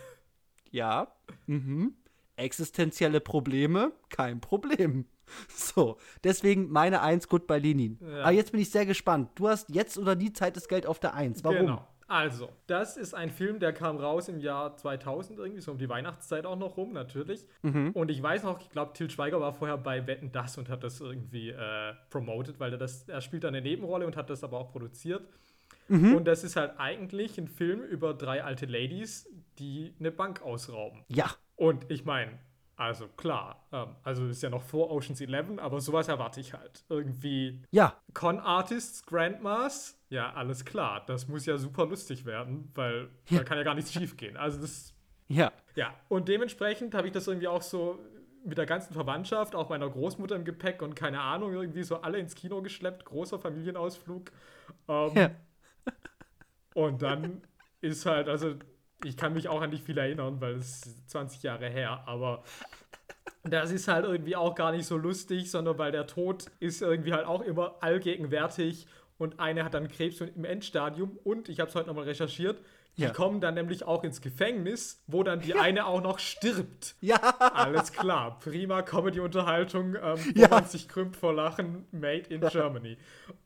Ja, mhm. Existenzielle Probleme, kein Problem. So, deswegen meine Eins, Goodbye Lenin. Ja. Aber jetzt bin ich sehr gespannt. Du hast jetzt oder nie Zeit das Geld auf der Eins. Warum? Genau. Also, das ist ein Film, der kam raus im Jahr 2000 irgendwie, so um die Weihnachtszeit auch noch rum, natürlich. Mhm. Und ich weiß noch, ich glaube, Til Schweiger war vorher bei Wetten Das und hat das irgendwie äh, promoted, weil er das, er spielt da eine Nebenrolle und hat das aber auch produziert. Mhm. Und das ist halt eigentlich ein Film über drei alte Ladies, die eine Bank ausrauben. Ja, Und ich meine, also klar, ähm, also ist ja noch vor Ocean's 11, aber sowas erwarte ich halt. Irgendwie ja, Con-Artists, Grandmas, ja, alles klar. Das muss ja super lustig werden, weil da kann ja gar nichts schief gehen. Also das, ja. ja. Und dementsprechend habe ich das irgendwie auch so mit der ganzen Verwandtschaft, auch meiner Großmutter im Gepäck und keine Ahnung, irgendwie so alle ins Kino geschleppt, großer Familienausflug. Ähm, Ja. Und dann ist halt, also ich kann mich auch an nicht viel erinnern, weil es ist 20 Jahre her, aber das ist halt irgendwie auch gar nicht so lustig, sondern weil der Tod ist irgendwie halt auch immer allgegenwärtig und eine hat dann Krebs im Endstadium und ich habe es heute nochmal recherchiert, die Ja. kommen dann nämlich auch ins Gefängnis, wo dann die eine auch noch stirbt. Ja, Alles klar, prima Comedy-Unterhaltung, ähm, wo Ja. man sich krümmt vor Lachen, made in Germany.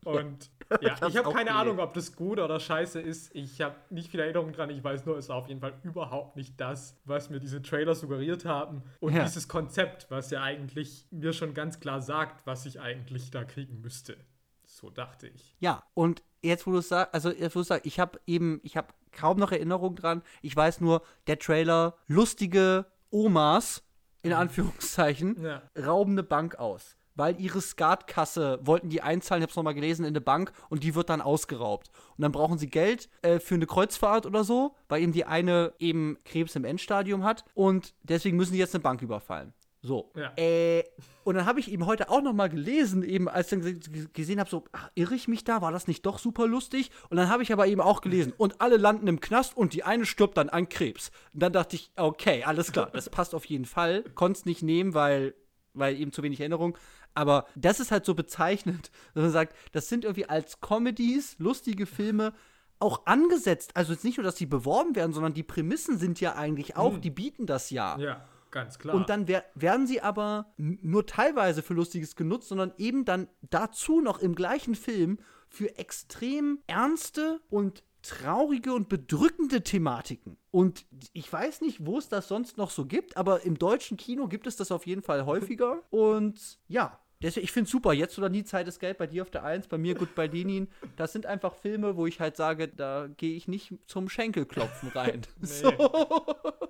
Und ja, ich habe keine. Ahnung, ob das gut oder scheiße ist. Ich habe nicht viel Erinnerung dran. Ich weiß nur, es war auf jeden Fall überhaupt nicht das, was mir diese Trailer suggeriert haben. Und Ja. dieses Konzept, was ja eigentlich mir schon ganz klar sagt, was ich eigentlich da kriegen müsste. So dachte ich. Ja, und jetzt, wo du es sagst, also jetzt, wo du sagst, ich habe eben, ich habe kaum noch Erinnerung dran. Ich weiß nur, der Trailer, lustige Omas, in Anführungszeichen, Ja. rauben eine Bank aus. Weil ihre Skatkasse wollten die einzahlen, ich habe es nochmal gelesen, in eine Bank und die wird dann ausgeraubt. Und dann brauchen sie Geld äh, für eine Kreuzfahrt oder so, weil eben die eine eben Krebs im Endstadium hat und deswegen müssen die jetzt eine Bank überfallen. So. Ja. Äh, und dann habe ich eben heute auch noch mal gelesen, eben als ich dann gesehen habe, so, ach, irre ich mich da? War das nicht doch super lustig? Und dann habe ich aber eben auch gelesen, und alle landen im Knast und die eine stirbt dann an Krebs. Und dann dachte ich, okay, alles klar, das passt auf jeden Fall. Konnte es nicht nehmen, weil, weil eben zu wenig Erinnerung. Aber das ist halt so bezeichnend, dass man sagt, das sind irgendwie als Comedies, lustige Filme, auch angesetzt. Also jetzt nicht nur, dass die beworben werden, sondern die Prämissen sind ja eigentlich auch, die bieten das ja. Ja, ganz klar. Und dann wer werden sie aber nur teilweise für Lustiges genutzt, sondern eben dann dazu noch im gleichen Film für extrem ernste und traurige und bedrückende Thematiken. Und ich weiß nicht, wo es das sonst noch so gibt, aber im deutschen Kino gibt es das auf jeden Fall häufiger. Und ja. Deswegen, ich finde super, jetzt oder nie Zeit ist Geld, bei dir auf der Eins, bei mir gut bei Lenin. Das sind einfach Filme, wo ich halt sage, da gehe ich nicht zum Schenkelklopfen rein. So.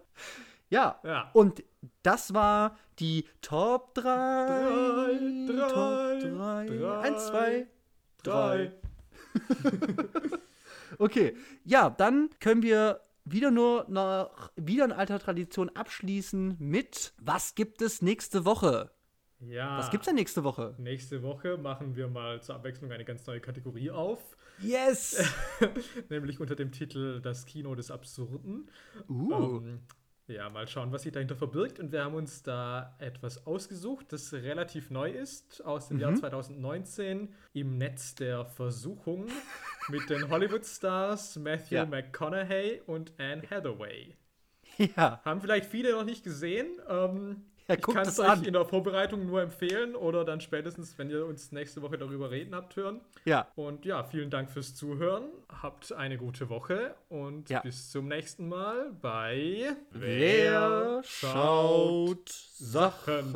Ja, Ja. und das war die Top 3. Drei, drei, Top 3. drei, 1, 2, Drei. 3. Okay, ja, dann können wir wieder nur nach wieder in alter Tradition abschließen mit Was gibt es nächste Woche? Ja. Was gibt's denn nächste Woche? Nächste Woche machen wir mal zur Abwechslung eine ganz neue Kategorie auf, Yes! nämlich unter dem Titel Das Kino des Absurden. Uh. Ähm, ja, mal schauen, was sich dahinter verbirgt. Und wir haben uns da etwas ausgesucht, das relativ neu ist, aus dem Jahr Mhm. 2019 im Netz der Versuchung mit den Hollywood-Stars Matthew Ja. McConaughey und Anne Hathaway. ja, Haben vielleicht viele noch nicht gesehen. Ähm, Ja, ich kann es euch an. in der Vorbereitung nur empfehlen oder dann spätestens, wenn ihr uns nächste Woche darüber reden habt, hören. ja. Und ja, vielen Dank fürs Zuhören. Habt eine gute Woche und Ja. bis zum nächsten Mal bei Wer schaut Sachen?